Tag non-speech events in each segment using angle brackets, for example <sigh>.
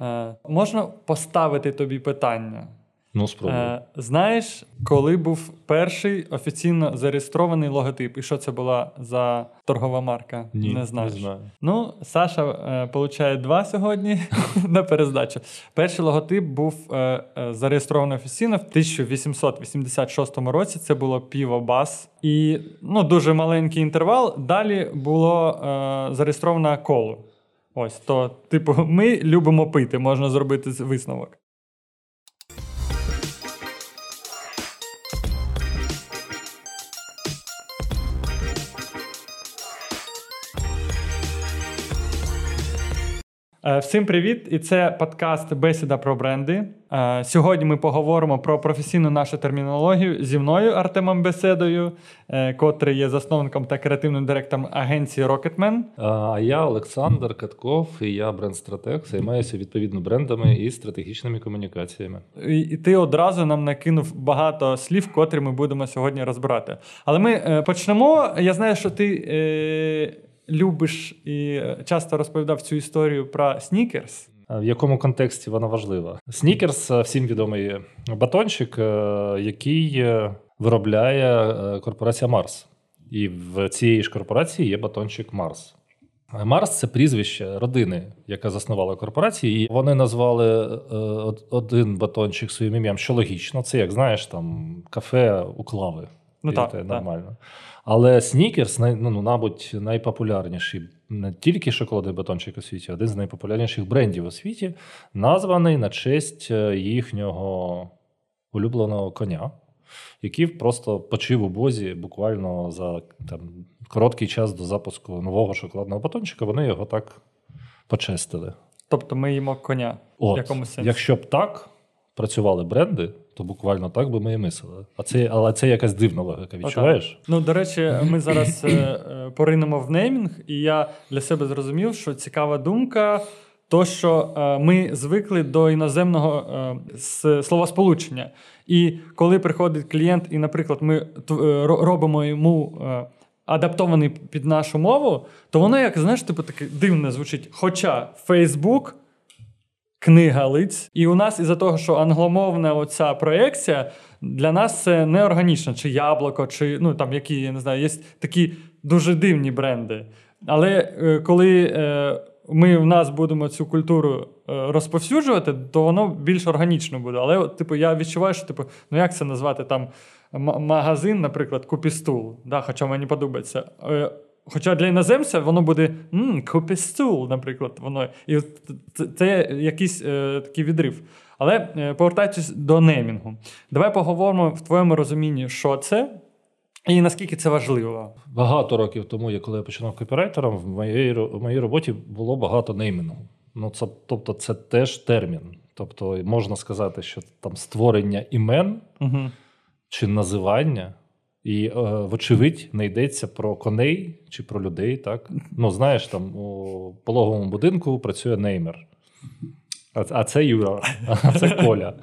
Е, можна поставити тобі питання? Ну, спробуй. Е, Знаєш, коли був перший офіційно зареєстрований логотип, і що це була за торгова марка? Ні, Не знаєш. Не знаю. Ну, Саша е, получає два сьогодні <laughs> на перездачу. Перший логотип був е, е, зареєстрований офіційно в 1886 році. Це було піво бас. І ну, дуже маленький інтервал. Далі було зареєстровано коло. Ось то, типу, <laughs> ми любимо пити, можна зробити висновок. Всім привіт! І це подкаст Бесіда про бренди. Е, сьогодні ми поговоримо про професійну нашу термінологію зі мною Артемом Беседою, е, котрий є засновником та креативним директором агенції Rocketman. А я Олександр Катков, і я бренд-стратег, займаюся відповідно брендами і стратегічними комунікаціями. І ти одразу нам накинув багато слів, котрі ми будемо сьогодні розбирати. Але ми почнемо. Я знаю, що ти любиш і часто розповідав цю історію про снікерс. В якому контексті вона важлива? Снікерс всім відомий батончик, е, який е, виробляє е, корпорація Марс. І в цій ж корпорації є батончик Марс. Марс це прізвище родини, яка заснувала корпорацію. І вони назвали один батончик своїм ім'ям, що логічно. Це як знаєш, там кафе у клави. Ну так, нормально. Так. Але снікерс, ну, ну, мабуть, найпопулярніший не тільки шоколадний батончик у світі, один з найпопулярніших брендів у світі, названий на честь е, їхнього улюбленого коня, який просто почив у бозі буквально за там, короткий час до запуску нового шоколадного батончика. Вони його так почестили. Тобто ми їмо коня. От, в якомусь сенсі. Якщо б так працювали бренди, то буквально так би ми і мислили. А це, Але це якась дивна логіка, відчуваєш? Ну, до речі, ми зараз <clears throat> е, е, поринемо в неймінг, і я для себе зрозумів, що цікава думка. То, що е, ми звикли до іноземного е, словосполучення. І коли приходить клієнт, і, наприклад, ми е, робимо йому е, адаптований під нашу мову, то воно, як знаєш, типу таке дивне звучить. Хоча Facebook книга лиць. І у нас із-за того, що англомовна оця проекція для нас це не органічно, чи яблуко, чи ну там які, я не знаю, є такі дуже дивні бренди. Але е, коли е, ми в нас будемо цю культуру е, розповсюджувати, то воно більш органічно буде. Але, типу, я відчуваю, що типу, ну як це назвати там магазин, наприклад, купістул, да, хоча мені подобається. Хоча для іноземця воно буде купістул, наприклад, воно. І це, це якийсь е, такий відрив. Але е, повертаючись до неймінгу, давай поговоримо в твоєму розумінні, що це. І наскільки це важливо? Багато років тому, коли я починав копірайтером, в моїй в моїй роботі було багато неймінгу. Ну, це, Тобто, це теж термін. Тобто, можна сказати, що там створення імен угу. чи називання і, е, вочевидь, не йдеться про коней чи про людей. так? Ну, знаєш, там у пологовому будинку працює неймер. А це Юра, а це Коля.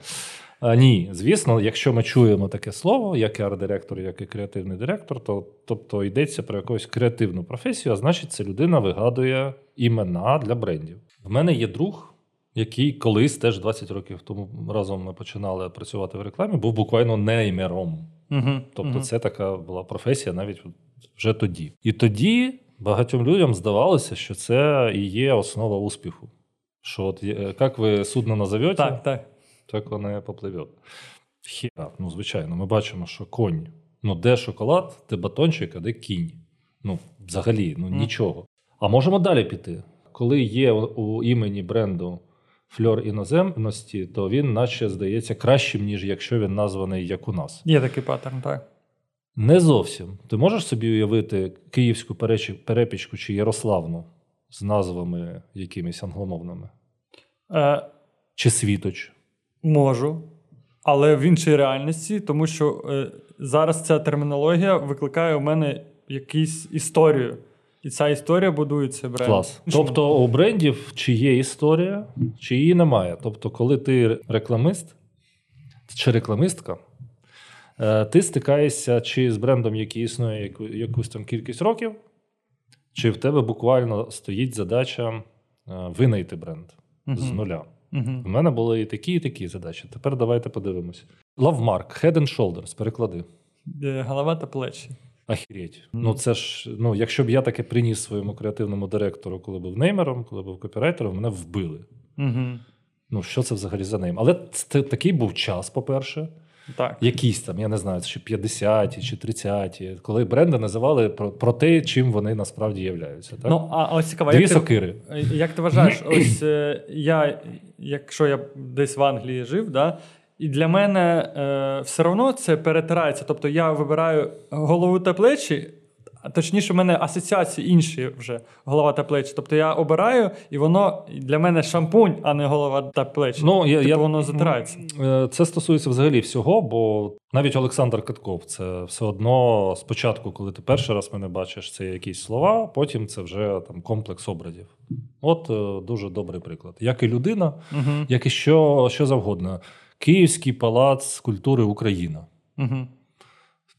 А, Ні, звісно, якщо ми чуємо таке слово, як і арт-директор, як і креативний директор, то тобто йдеться про якусь креативну професію, а значить, ця людина вигадує імена для брендів. В мене є друг, який колись теж 20 років тому разом ми починали працювати в рекламі, був буквально неймером. Угу, Тобто, угу. це така була професія навіть вже тоді. І тоді багатьом людям здавалося, що це і є основа успіху. Що от як ви судно назовете, так, так. так воно попливе. Хіра, ну, звичайно, ми бачимо, що конь. Ну, де шоколад, де батончик, а де кінь. Ну, взагалі, ну нічого. А можемо далі піти. Коли є у імені бренду фльор іноземності, то він, наче, здається, кращим, ніж якщо він названий як у нас. Є такий паттерн, так. Не зовсім. Ти можеш собі уявити київську перепічку чи Ярославну з назвами якимись англомовними? Е, Чи світоч? Можу. Але в іншій реальності, тому що е, зараз ця термінологія викликає у мене якусь історію. І ця історія будується бренд. Клас. Тобто у брендів чи є історія, чи її немає. Тобто, коли ти рекламист чи рекламистка, е, ти стикаєшся чи з брендом, який існує якусь там кількість років, чи в тебе буквально стоїть задача е, винайти бренд uh з нуля. Угу. У мене були і такі, і такі задачі. Тепер давайте подивимось. Lovemark, Head and Shoulders, переклади. Е, Голова та плечі. Ахірєть. Ну це ж, ну, якщо б я таке приніс своєму креативному директору, коли був неймером, коли був копірайтером, мене вбили. Угу. Ну, що це взагалі за нейм? Але це такий був час, по-перше. Так. Якісь там, я не знаю, чи 50-ті, чи 30-ті, коли бренди називали про, про те, чим вони насправді являються. Так? Ну, а ось цікаво, Дві як ти, як ти вважаєш, ось е, я, якщо я десь в Англії жив, да, і для мене е, все одно це перетирається. Тобто я вибираю голову та плечі, а точніше, в мене асоціації інші вже голова та плечі. Тобто я обираю, і воно для мене шампунь, а не голова та плечі. Ну, я, типу, я, воно затирається. Е, Це стосується взагалі всього, бо навіть Олександр Катков це все одно спочатку, коли ти перший раз мене бачиш, це якісь слова, потім це вже там комплекс образів. От е, дуже добрий приклад. Як і людина, Угу. як і що, що завгодно. Київський палац культури Україна. Угу.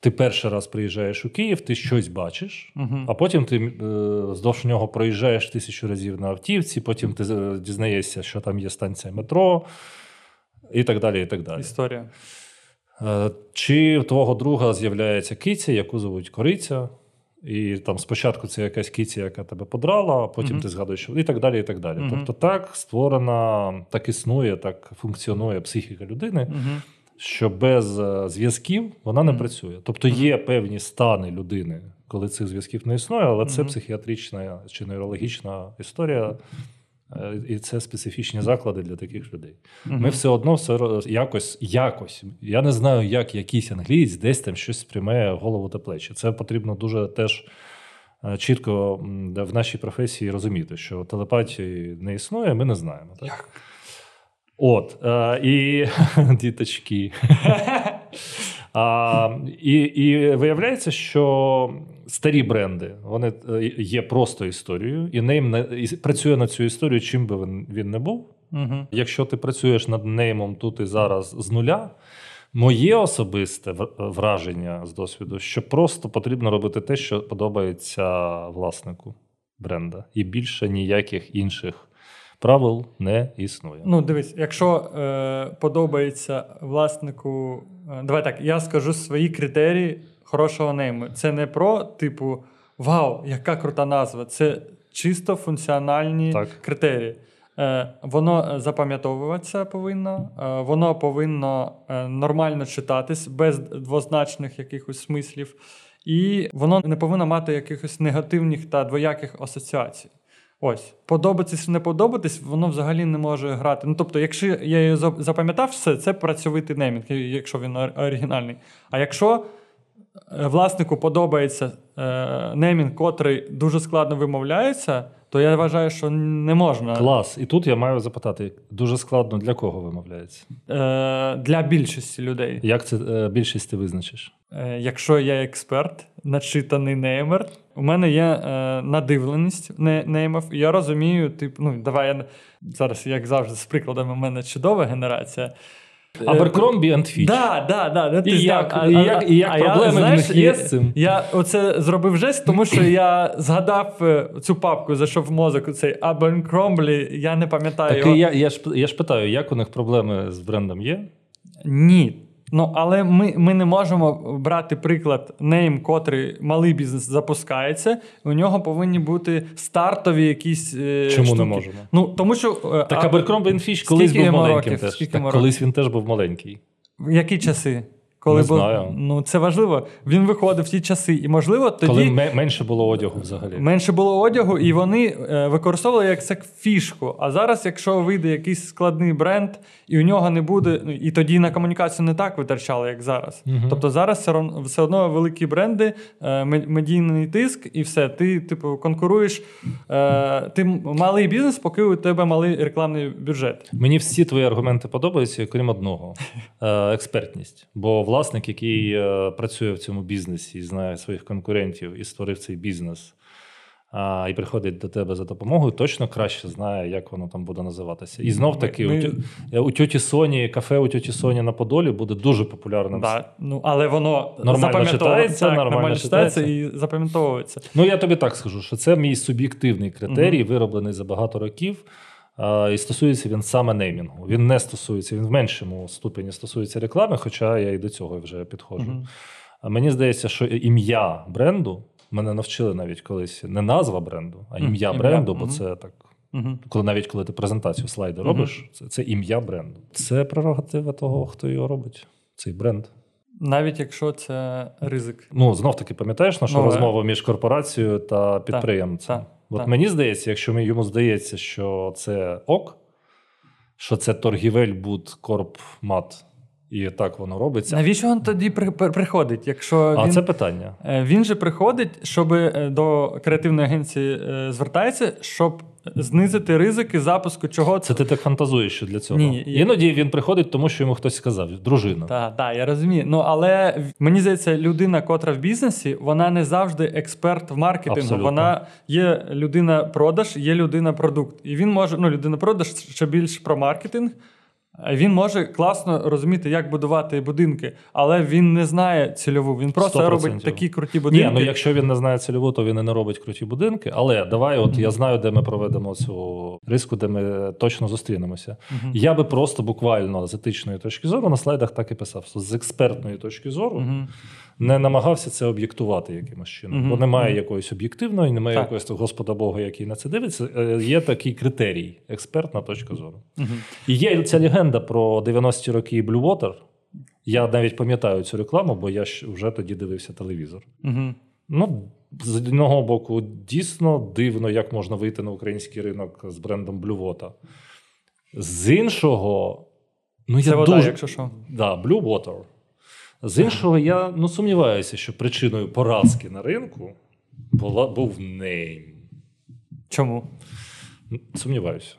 Ти перший раз приїжджаєш у Київ, ти щось бачиш, Угу. а потім ти е, здовж нього проїжджаєш тисячу разів на автівці, потім ти е, дізнаєшся, що там є станція метро, і так далі. І так далі. Історія. Е, Чи в твого друга з'являється киця, яку звуть кориця, і там спочатку це якась кіція, яка тебе подрала, а потім Мгм. ти згадуєш, що і так далі. і так далі. Мгм. Тобто так створена, так існує, так функціонує психіка людини, Угу. що без е, зв'язків вона не працює. Тобто є певні стани людини, коли цих зв'язків не існує, але це психіатрична чи нейрологічна історія. Е, І це специфічні заклади для таких людей. Ми все одно все якось, якось. Я не знаю, як якийсь англієць десь там щось сприймає голову та плечі. Це потрібно дуже теж е, чітко в нашій професії розуміти, що телепатії не існує, ми не знаємо. Так? От. Е, і <laughs> діточки. <laughs> А, і, і виявляється, що старі бренди вони е, є просто історією, і нейм на- і працює на цю історію, чим би він, він не був. Угу. Якщо ти працюєш над неймом тут і зараз з нуля, моє особисте враження з досвіду, що просто потрібно робити те, що подобається власнику бренда, і більше ніяких інших правил не існує. Ну, дивись, якщо е, подобається власнику. Е, давай так, я скажу свої критерії хорошого нейму. Це не про, типу, вау, яка крута назва. Це чисто функціональні Так. критерії. Е, воно е, запам'ятовуватися повинно, воно повинно нормально читатись без двозначних якихось смислів, і воно не повинно мати якихось негативних та двояких асоціацій. Ось, подобатись, не подобатись, воно взагалі не може грати. Ну тобто, якщо я її запам'ятав все, це працьовитий неймінг, якщо він оригінальний. А якщо е, власнику подобається е, неймінг, котрий дуже складно вимовляється, то я вважаю, що не можна Клас. І тут я маю запитати: дуже складно для кого вимовляється? е, для більшості людей. Як це е, більшість ти визначиш? Е, Якщо я експерт, начитаний неймер, у мене є е, надивленість не- неймів, і я розумію, тип, ну давай я зараз, як завжди, з прикладами, у мене чудова генерація. Аберкромбі and Да, да, да, ну, ти І як як- і як- і як а я, проблеми в знаєш, них є я- з цим? Я оце зробив жест, тому що я згадав е, цю папку, зайшов в мозок, цей Аберкромблі, я не пам'ятаю Так його. і я, я, ж, я ж питаю, як у них проблеми з брендом є? Ні. Ну, але ми, ми не можемо брати приклад нейм, котрий малий бізнес запускається. У нього повинні бути стартові якісь. Е, Чому штуки. не можемо? Ну, тому що. е, Так а- Аберкромбі and колись був маленьким років? теж. Так, колись він теж був маленький. В які часи? Коли Не був- знаю. Ну, це важливо. Він виходив в ті часи, і можливо, тоді Коли ме- менше було одягу взагалі. менше було одягу, і вони е, використовували як це фішку. А зараз, якщо вийде якийсь складний бренд, і у нього не буде, ну, і тоді на комунікацію не так витрачали, як зараз. Мгм. Тобто зараз все одно, великі бренди, е, медійний тиск, і все. Ти, типу, конкуруєш. Е, ти малий бізнес, поки у тебе малий рекламний бюджет. Мені всі твої аргументи подобаються, крім одного: <laughs> експертність. Бо власник, який е, працює в цьому бізнесі, знає своїх конкурентів і створив цей бізнес. А, і приходить до тебе за допомогою, точно краще знає, як воно там буде називатися. І знов таки, Ми- у, е, у тьоті Соні, кафе у тьоті Соні на Подолі буде дуже популярним. Да, ну, але воно Нормально читається, так, нормально нормально читається і запам'ятовується. Ну, я тобі так скажу, що це мій суб'єктивний критерій, вироблений за багато років. І стосується він саме неймінгу. Він не стосується, він в меншому ступені стосується реклами, хоча я і до цього вже підходжу. Uh-huh. Мені здається, що ім'я бренду мене навчили навіть колись не назва бренду, а ім'я uh-huh. бренду, бо uh-huh. це так. Коли навіть коли ти презентацію слайду робиш, це, це ім'я бренду. Це прерогатива того, хто його робить, цей бренд. Навіть якщо це ризик. Ну знов таки пам'ятаєш нашу ну, розмову між корпорацією та підприємцем. Так, От так. мені здається, якщо йому здається, що це ок, що це торгівель буд корп мат, і так воно робиться. Навіщо він тоді при, при, приходить? Якщо А він, це питання. Е, він же приходить, щоб е, до креативної агенції е, звертається, щоб знизити ризики запуску чого. Це ти так фантазуєш що для цього. Ні, Іноді він приходить, тому що йому хтось сказав, дружина. Так, так, я розумію. Ну але мені здається, людина, котра в бізнесі, вона не завжди експерт в маркетингу. Абсолютно. Вона є людина продаж, є людина продукт. І він може, ну, людина продаж ще більш про маркетинг. Він може класно розуміти, як будувати будинки, але він не знає цільову. Він просто 100%. робить такі круті будинки. Ні, ну якщо він не знає цільову, то він і не робить круті будинки. Але давай, от mm-hmm. я знаю, де ми проведемо цю риску, де ми точно зустрінемося. Mm-hmm. Я би просто буквально з етичної точки зору на слайдах так і писав. З експертної точки зору. Mm-hmm не намагався це об'єктувати якимось чином. Mm-hmm. Бо немає mm-hmm. якоїсь об'єктивної, немає так. якогось Господа Бога, який на це дивиться. Е, є такий критерій, експертна точка зору. Mm-hmm. І є ця легенда про 90-ті роки Blue Water. Я навіть пам'ятаю цю рекламу, бо я вже тоді дивився телевізор. Ну, з одного боку, дійсно дивно, як можна вийти на український ринок з брендом Blue Water. З іншого, ну це я вода, дуже... якщо що. Да, Blue Water. З іншого, я ну, сумніваюся, що причиною поразки на ринку була, був нейм. Чому? Сумніваюся.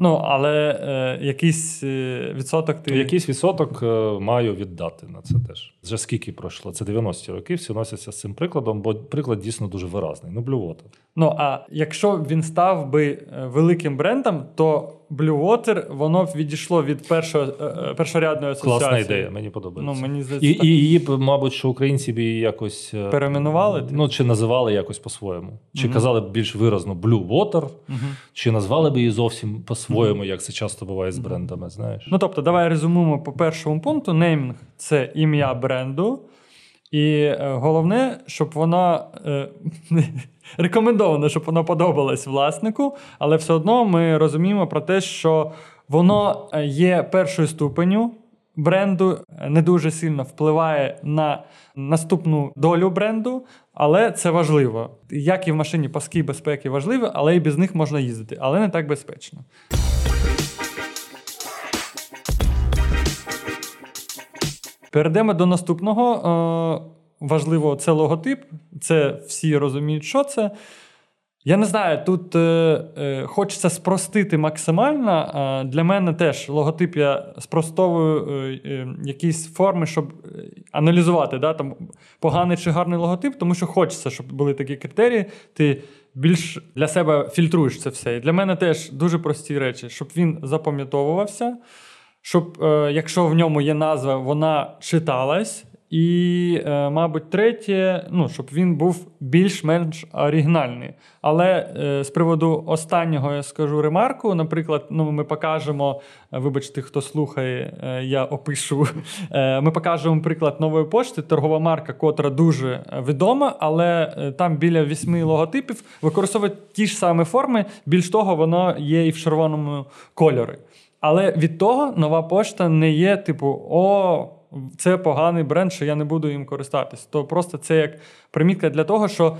Ну, але е, якийсь е, відсоток ти. Якийсь відсоток е, маю віддати на це теж. Вже скільки пройшло? Це 90-ті роки, всі носяться з цим прикладом, бо приклад дійсно дуже виразний. Ну, блювота. Ну, а якщо він став би е, великим брендом, то Blue Water, воно відійшло від першого, е, е, першорядної асоціації. Класна ідея, мені подобається. Ну, мені І, і її, мабуть, що українці б її якось перейменували? Ну, чи називали якось по-своєму. Чи угу. казали б більш виразно Blue Water, угу. чи назвали б її зовсім по-своєму, як це часто буває з брендами. знаєш. Ну, тобто, давай резюмуємо по першому пункту. Неймінг це ім'я бренду. І е, головне, щоб вона е, <laughs> рекомендовано, щоб воно подобалось власнику, але все одно ми розуміємо про те, що воно е, є першою ступеню бренду, не дуже сильно впливає на наступну долю бренду, але це важливо. Як і в машині паски безпеки важливі, але і без них можна їздити, але не так безпечно. Перейдемо до наступного. Е, важливо, це логотип. Це всі розуміють, що це. Я не знаю, тут е, е, хочеться спростити максимально. Е, для мене теж логотип я спростовую е, е, якісь форми, щоб аналізувати да, там, поганий чи гарний логотип, тому що хочеться, щоб були такі критерії. Ти більш для себе фільтруєш це все. І для мене теж дуже прості речі, щоб він запам'ятовувався щоб, е, якщо в ньому є назва, вона читалась. І, е, мабуть, третє, ну, щоб він був більш-менш оригінальний. Але е, з приводу останнього я скажу ремарку. Наприклад, ну, ми покажемо, е, вибачте, хто слухає, я опишу. Ми покажемо приклад нової пошти, торгова марка, котра дуже відома, але там біля вісьми логотипів використовують ті ж самі форми. Більш того, воно є і в червоному кольорі. Але від того нова пошта не є, типу, о, це поганий бренд, що я не буду їм користатись. То просто це як примітка для того, що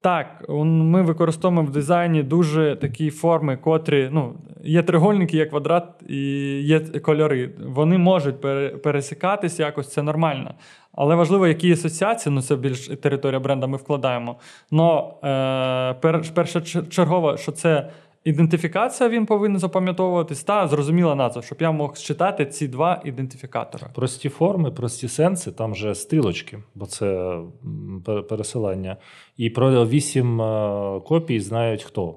так, ми використовуємо в дизайні дуже такі форми, котрі ну, є тригольники, є квадрат і є кольори. Вони можуть пересікатись якось, це нормально. Але важливо, які асоціації, ну це більш територія бренда ми вкладаємо. Но е, першочергово, що це. Ідентифікація він повинен запам'ятовуватись та зрозуміла назва, щоб я мог читати ці два ідентифікатори. Прості форми, прості сенси, там же стрілочки, бо це пересилання. І про вісім е, копій знають хто.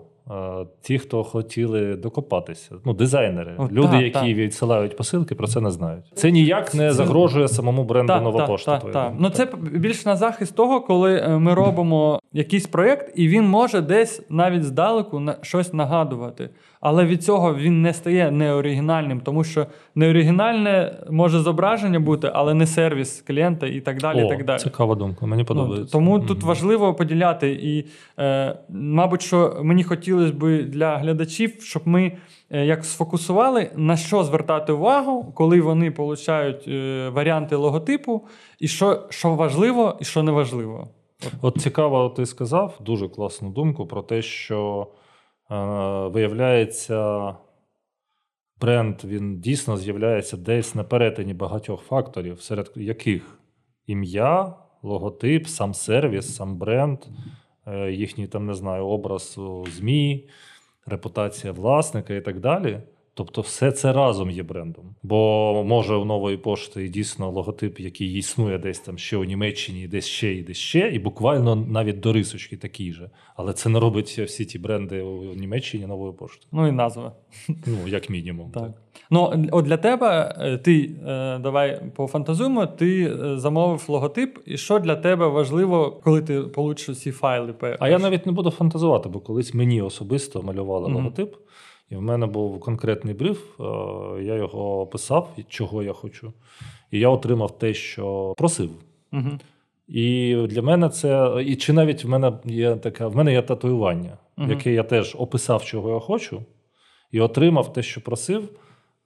Ті, хто хотіли докопатися, ну дизайнери, О, люди, та, які та. відсилають посилки, про це не знають. Це ніяк не загрожує самому бренду та, нова пошта. Так. Ну це більш на захист того, коли е, ми робимо якийсь проєкт, і він може десь навіть здалеку на щось нагадувати. Але від цього він не стає неоригінальним, тому що неоригінальне може зображення бути, але не сервіс клієнта і так далі. О, і так далі. Цікава думка, мені подобається. Ну, тому Мгм. тут важливо поділяти. І, е, мабуть, що мені хотілося б для глядачів, щоб ми е, як сфокусували, на що звертати увагу, коли вони получають е, варіанти логотипу, і що, що важливо, і що не важливо. От цікаво, ти сказав дуже класну думку про те, що виявляється, бренд він дійсно з'являється десь на перетині багатьох факторів, серед яких ім'я, логотип, сам сервіс, сам бренд, е, їхній там не знаю, образ у ЗМІ, репутація власника і так далі. Тобто, все це разом є брендом. Бо може у нової пошти дійсно логотип, який існує десь там ще у Німеччині, десь ще і десь ще, і буквально навіть до рисочки такий же. Але це не робить всі ті бренди у Німеччині нової пошти. Ну і назва. Ну, як мінімум. Так. Ну, от для тебе, е, ти е, давай пофантазуємо, ти е, замовив логотип, і що для тебе важливо, коли ти получиш ці файли? А я навіть не буду фантазувати, бо колись мені особисто малювали Мгм. логотип, і в мене був конкретний бриф, е, я його описав, чого я хочу. І я отримав те, що просив. Угу. І для мене це. І чи навіть в мене є таке, в мене є татуювання, Мгм. яке я теж описав, чого я хочу, і отримав те, що просив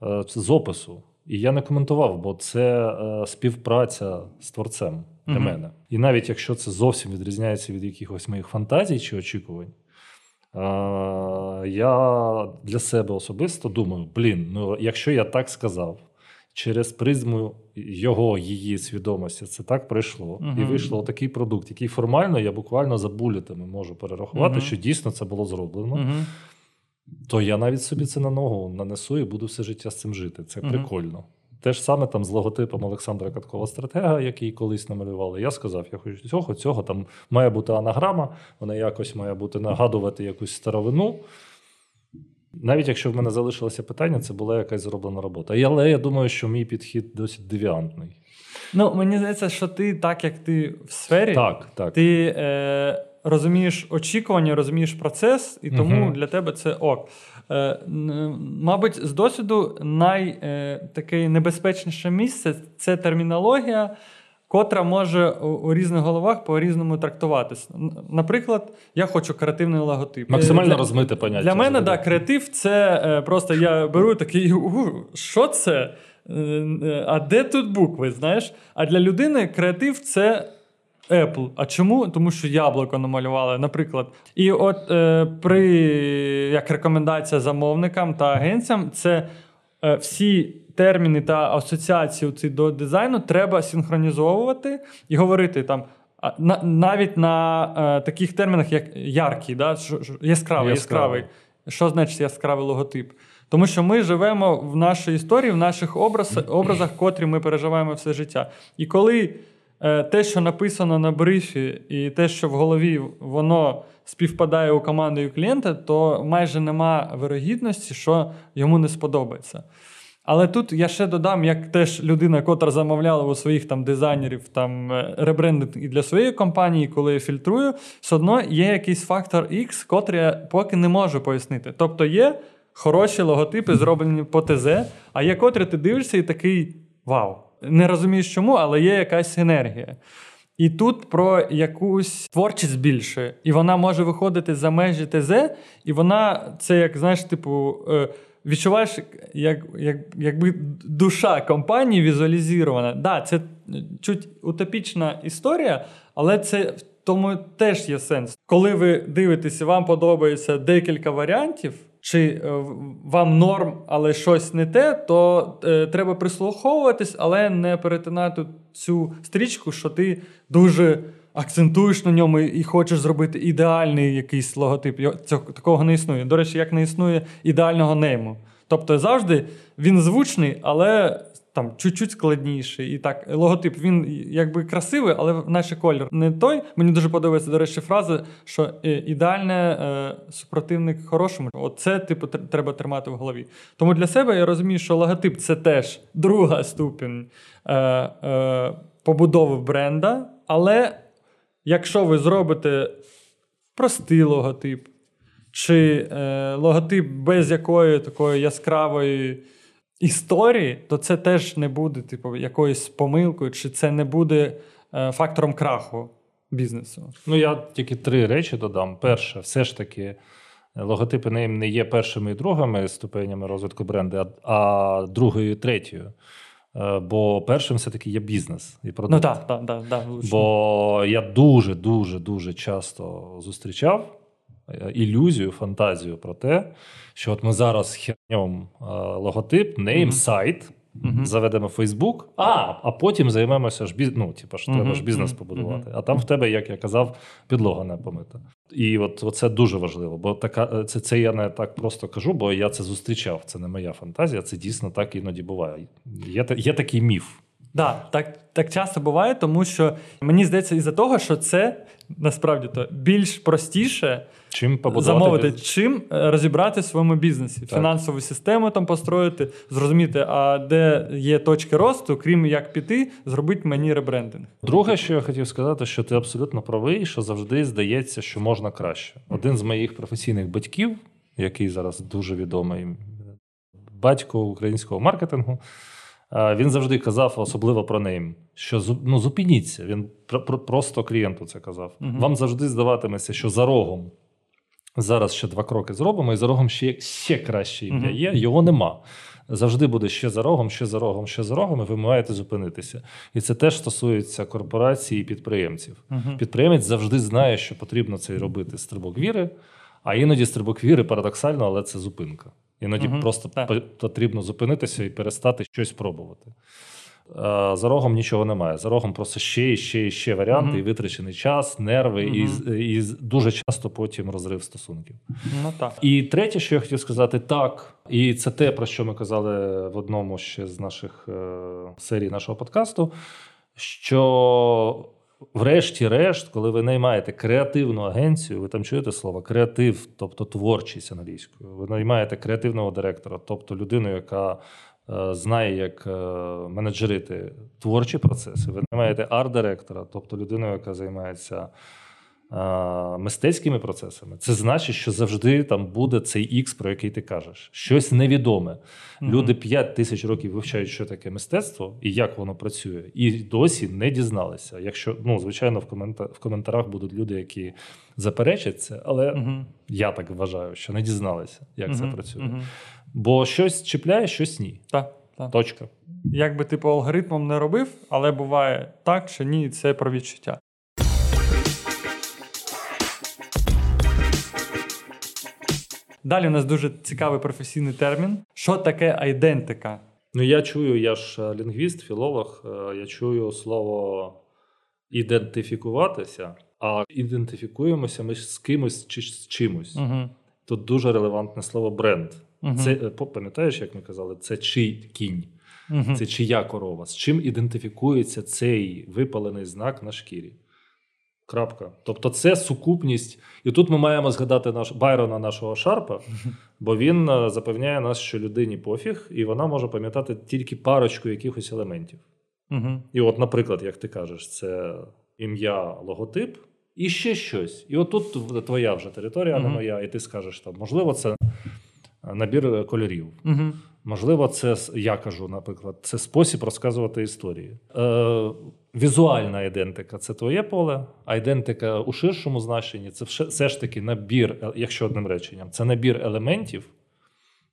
е, з опису. І я не коментував, бо це е, співпраця з творцем для Мгм. мене. І навіть якщо це зовсім відрізняється від якихось моїх фантазій чи очікувань, я для себе особисто думаю: блін, ну якщо я так сказав, через призму його, її свідомості це так пройшло, і Мгм. вийшло такий продукт, який формально я буквально за булетами можу перерахувати, Мгм. що дійсно це було зроблено. Угу. То я навіть собі це на ногу нанесу і буду все життя з цим жити. Це прикольно. Те ж саме там з логотипом Олександра Каткова стратега, який колись намалювали. Я сказав, я хочу цього, цього. Там має бути анаграма, вона якось має бути нагадувати якусь старовину. Навіть якщо в мене залишилося питання, це була якась зроблена робота. Але я думаю, що мій підхід досить девіантний. Ну, мені здається, що ти, так як ти в сфері, Так, так. ти е, розумієш очікування, розумієш процес, і тому Мгм. для тебе це ок. Е, мабуть, з досвіду най, е, небезпечніше місце це термінологія. Котра може у, різних головах по-різному трактуватись. Н- Наприклад, я хочу креативний логотип. Максимально для- розмите поняття. Для мене, взагалі. да, креатив це е, просто я беру такий, що це? А де тут букви? Знаєш? А для людини креатив це Apple. А чому? Тому що яблуко намалювали, наприклад. І от е, при як рекомендація замовникам та агенціям, це е, всі терміни та асоціації ці до дизайну треба синхронізовувати і говорити там. На, навіть на е, таких термінах, як яркий, да? що- що- яскравий, Яскравий. яскравий. Що значить яскравий логотип? Тому що ми живемо в нашій історії, в наших образ, <clears throat> образах, котрі ми переживаємо все життя. І коли те, що написано на брифі, і те, що в голові воно співпадає у команду і клієнта, то майже нема вирогідності, що йому не сподобається. Але тут я ще додам, як теж людина, котра замовляла у своїх там дизайнерів там е, ребрендинг і для своєї компанії, коли я фільтрую, все одно є якийсь фактор X, котрий я поки не можу пояснити. Тобто є хороші логотипи, зроблені по ТЗ, а є котрі ти дивишся і такий вау. Не розумієш чому, але є якась енергія. І тут про якусь творчість більше, і вона може виходити за межі ТЗ, і вона це як знаєш, типу. е, Відчуваєш, як, як, якби душа компанії візуалізована. Да, це чуть утопічна історія, але це в тому теж є сенс. Коли ви дивитеся, вам подобається декілька варіантів, чи е, вам норм, але щось не те, то е, треба прислуховуватись, але не перетинати цю стрічку, що ти дуже акцентуєш на ньому і хочеш зробити ідеальний якийсь логотип. Цього такого не існує. До речі, як не існує ідеального нейму. Тобто завжди він звучний, але там чуть-чуть складніший. І так, логотип він якби красивий, але наче колір не той. Мені дуже подобається, до речі, фраза, що е, ідеальне е, супротивник хорошому. Оце, типу, треба тримати в голові. Тому для себе я розумію, що логотип це теж друга ступінь е, е, побудови бренда. Але якщо ви зробите простий логотип, чи е, логотип без якої такої яскравої історії, то це теж не буде, типу, якоюсь помилкою, чи це не буде е, фактором краху бізнесу. Ну, я тільки три речі додам. Перше, все ж таки, логотипи нейм не є першими і другими ступенями розвитку бренду, а, а другою і третьою. Е, Бо першим все-таки є бізнес і продукт. Ну так, так, так. Бо я дуже, дуже, дуже часто зустрічав е, ілюзію, фантазію про те, що от ми зараз хернем логотип, нейм, сайт, Мгм. заведемо Фейсбук, а, а потім займемося ж біз... ну, типу, ж, треба ж бізнес побудувати. мгм. А там в тебе, як я казав, підлога не помита. І от це дуже важливо, бо така е, це, це я не так просто кажу, бо я це зустрічав. Це не моя фантазія, це дійсно так іноді буває. Є, є такий міф. Да, так, так часто буває, тому що мені здається, із-за того, що це насправді то більш простіше Чим побудувати замовити, чим е, розібрати в своєму бізнесі, фінансову систему там построїти, зрозуміти, а де є точки росту, крім як піти, зробити мені ребрендинг. Друге, що я хотів сказати, що ти абсолютно правий, що завжди здається, що можна краще. Один з моїх професійних батьків, який зараз дуже відомий батько українського маркетингу, е, він завжди казав, особливо про нейм, що ну, зупиніться. Він пр- пр- просто клієнту це казав. Мгм. Вам завжди здаватиметься, що за рогом. Зараз ще два кроки зробимо, і за рогом ще, ще краще ім'я є, його нема. Завжди буде ще за рогом, ще за рогом, ще за рогом, і ви маєте зупинитися. І це теж стосується корпорацій і підприємців. Угу. Підприємець завжди знає, що потрібно це робити стрибок віри, а іноді стрибок віри парадоксально, але це зупинка. Іноді Мгм, просто по- потрібно зупинитися і перестати щось пробувати. Е, За рогом нічого немає. За рогом просто ще і ще і ще варіанти, Мгм. і витрачений час, нерви, і, Мгм. з- і дуже часто потім розрив стосунків. Ну так. І третє, що я хотів сказати, так, і це те, про що ми казали в одному ще з наших е, серій нашого подкасту. Що, врешті-решт, коли ви наймаєте креативну агенцію, ви там чуєте слово креатив, тобто творчість англійською. Ви наймаєте креативного директора, тобто людину, яка знає, як е, менеджерити творчі процеси. Ви наймаєте арт-директора, тобто людину, яка займається е, мистецькими процесами, це значить, що завжди там буде цей ікс, про який ти кажеш. Щось невідоме. Люди 5 тисяч років вивчають, що таке мистецтво і як воно працює, і досі не дізналися. Якщо ну, звичайно, в, комента- в коментарях будуть люди, які заперечать це, але я так вважаю, що не дізналися, як це працює. Бо щось чіпляє, щось ні. Так, так. Точка. Як би типу алгоритмом не робив, але буває так чи ні, це про відчуття. Далі у нас дуже цікавий професійний термін. Що таке айдентика? Ну, я чую, я ж е, лінгвіст, філолог, е, я чую слово ідентифікуватися, а ідентифікуємося ми з кимось чи з чимось. Угу. Тут дуже релевантне слово бренд. Мгм. Це е, пам'ятаєш, як ми казали, це чий кінь, Угу. це чия корова. З чим ідентифікується цей випалений знак на шкірі? Крапка. Тобто це сукупність. І тут ми маємо згадати наш Байрона, нашого Шарпа, бо він е, запевняє нас, що людині пофіг, і вона може пам'ятати тільки парочку якихось елементів. Угу. І от, наприклад, як ти кажеш, це ім'я, логотип і ще щось. І отут твоя вже територія, а не моя, і ти скажеш там, можливо, це набір кольорів. Угу. Можливо, це я кажу, наприклад, це спосіб розказувати історії. Е, візуальна ідентика це твоє поле, а ідентика у ширшому значенні це все, все ж таки набір, е, якщо одним реченням, це набір елементів,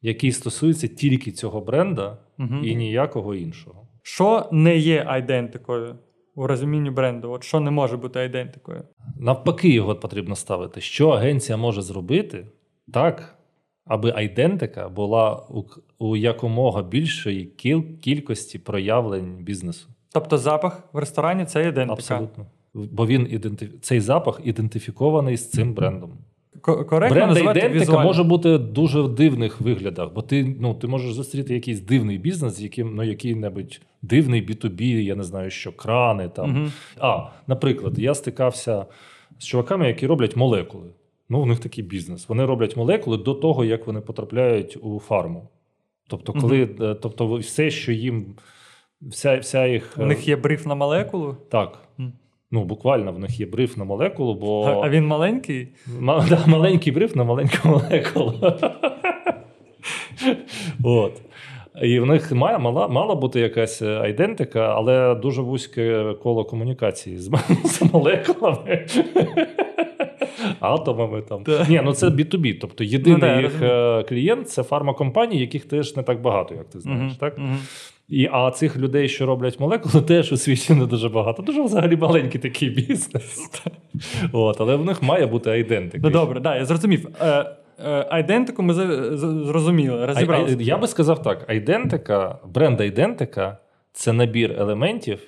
який стосується тільки цього бренда Угу. і ніякого іншого. Що не є айдентикою у розумінні бренду? От що не може бути айдентикою? Навпаки, його потрібно ставити. Що агенція може зробити так, аби айдентика була у, у якомога більшої кіл- кількості проявлень бізнесу. Тобто запах в ресторані це ідентика. Абсолютно. Бо він ідентиф... цей запах ідентифікований з цим брендом. Бренд ідентика візуально. може бути дуже в дивних виглядах, бо ти, ну, ти можеш зустріти якийсь дивний бізнес, яким ну, який-небудь дивний B2B, я не знаю, що крани там. Мгм. А, наприклад, я стикався з чуваками, які роблять молекули. Ну, у них такий бізнес. Вони роблять молекули до того, як вони потрапляють у фарму. Тобто, коли, е, тобто все, що їм, вся, вся їх. У е, них є бриф на молекулу. Так. Мгм. Ну, буквально в них є бриф на молекулу, бо А, а він маленький? Ма- <laughs> да, маленький бриф на маленьку <laughs> молекулу. От. І в них має, мала, мала бути якась е, айдентика, але дуже вузьке коло комунікації з, з молекулами. <laughs> Атомами там. Так. Ні, ну це B2B. Тобто єдиний Ну, да, їх е, клієнт це фармакомпанії, яких теж не так багато, як ти знаєш. Мгм, Так? мгм. І, а цих людей, що роблять молекули, теж у світі не дуже багато. Дуже взагалі маленький такий бізнес. <laughs> От, але в них має бути айдентика. Ну добре, да, я зрозумів. Е, Айдентику ми зрозуміли, розібралися. Я би сказав так: айдентика, бренд айдентика це набір елементів,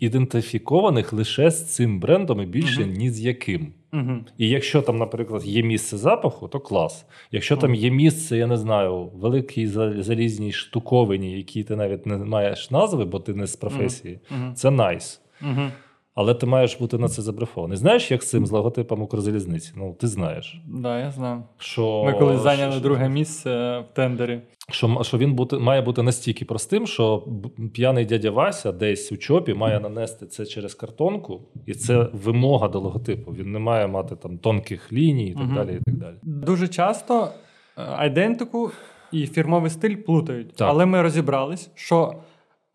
ідентифікованих лише з цим брендом і більше Мгм. ні з яким. Мгм. І якщо там, наприклад, є місце запаху, то клас. Якщо там є місце, я не знаю, великій залізній штуковині, якій ти навіть не маєш назви, бо ти не з професії, це найс. Мгм. Але ти маєш бути на це забрифований. Знаєш, як з цим з логотипом Укрзалізниці? Ну, ти знаєш, Да, я знаю. що Ми колись що- зайняли що- друге місце в тендері. що, що він бути, має бути настільки простим, що п'яний дядя Вася десь у чопі має нанести це через картонку, і це вимога до логотипу. Він не має мати там тонких ліній і так Мгм. далі. І так далі. Дуже часто е, айдентику і фірмовий стиль плутають. Так. Але ми розібрались, що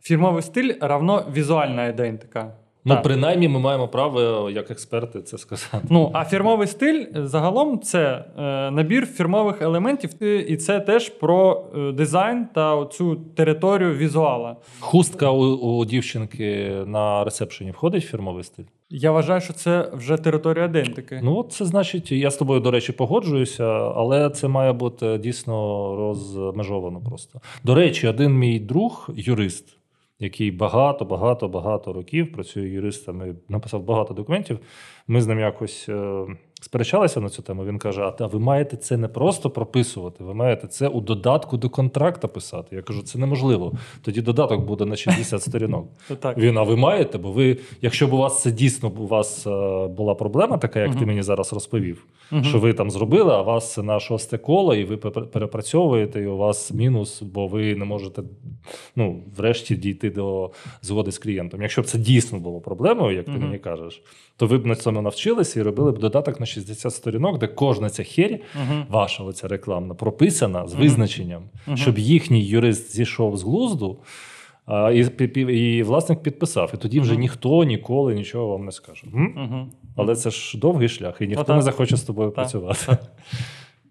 фірмовий стиль равно візуальна айдентика. Ну, Так. принаймні, ми маємо право, як експерти, це сказати. Ну, а фірмовий стиль е, загалом це е, набір фірмових елементів, е, і це теж про е, дизайн та цю територію візуала. Хустка у, у дівчинки на ресепшені входить в фірмовий стиль. Я вважаю, що це вже територія айдентики. Ну, це значить, я з тобою, до речі, погоджуюся, але це має бути дійсно розмежовано просто. До речі, один мій друг, юрист, який багато, багато, багато років працює юристами, написав багато документів. Ми з ним якось е, сперечалися на цю тему. Він каже: А ви маєте це не просто прописувати, ви маєте це у додатку до контракта писати. Я кажу, це неможливо. Тоді додаток буде на 60 сторінок. <laughs> Він, а ви маєте, бо ви, якщо б у вас це дійсно у вас е, була проблема, така, як ти мені зараз розповів, що ви там зробили, а вас це на шосте коло, і ви перепрацьовуєте, і у вас мінус, бо ви не можете ну, врешті дійти до згоди з клієнтом. Якщо б це дійсно було проблемою, як ти мені кажеш, то ви б на цьому навчилися і робили б додаток на 60 сторінок, де кожна ця херь, Мгм. ваша оця рекламна, прописана з визначенням, Мгм. щоб їхній юрист зійшов з глузду. А, і, і власник підписав, і тоді вже ніхто ніколи нічого вам не скаже. Мгм. Але це ж довгий шлях, і ніхто Отак. не захоче з тобою Так, працювати. так.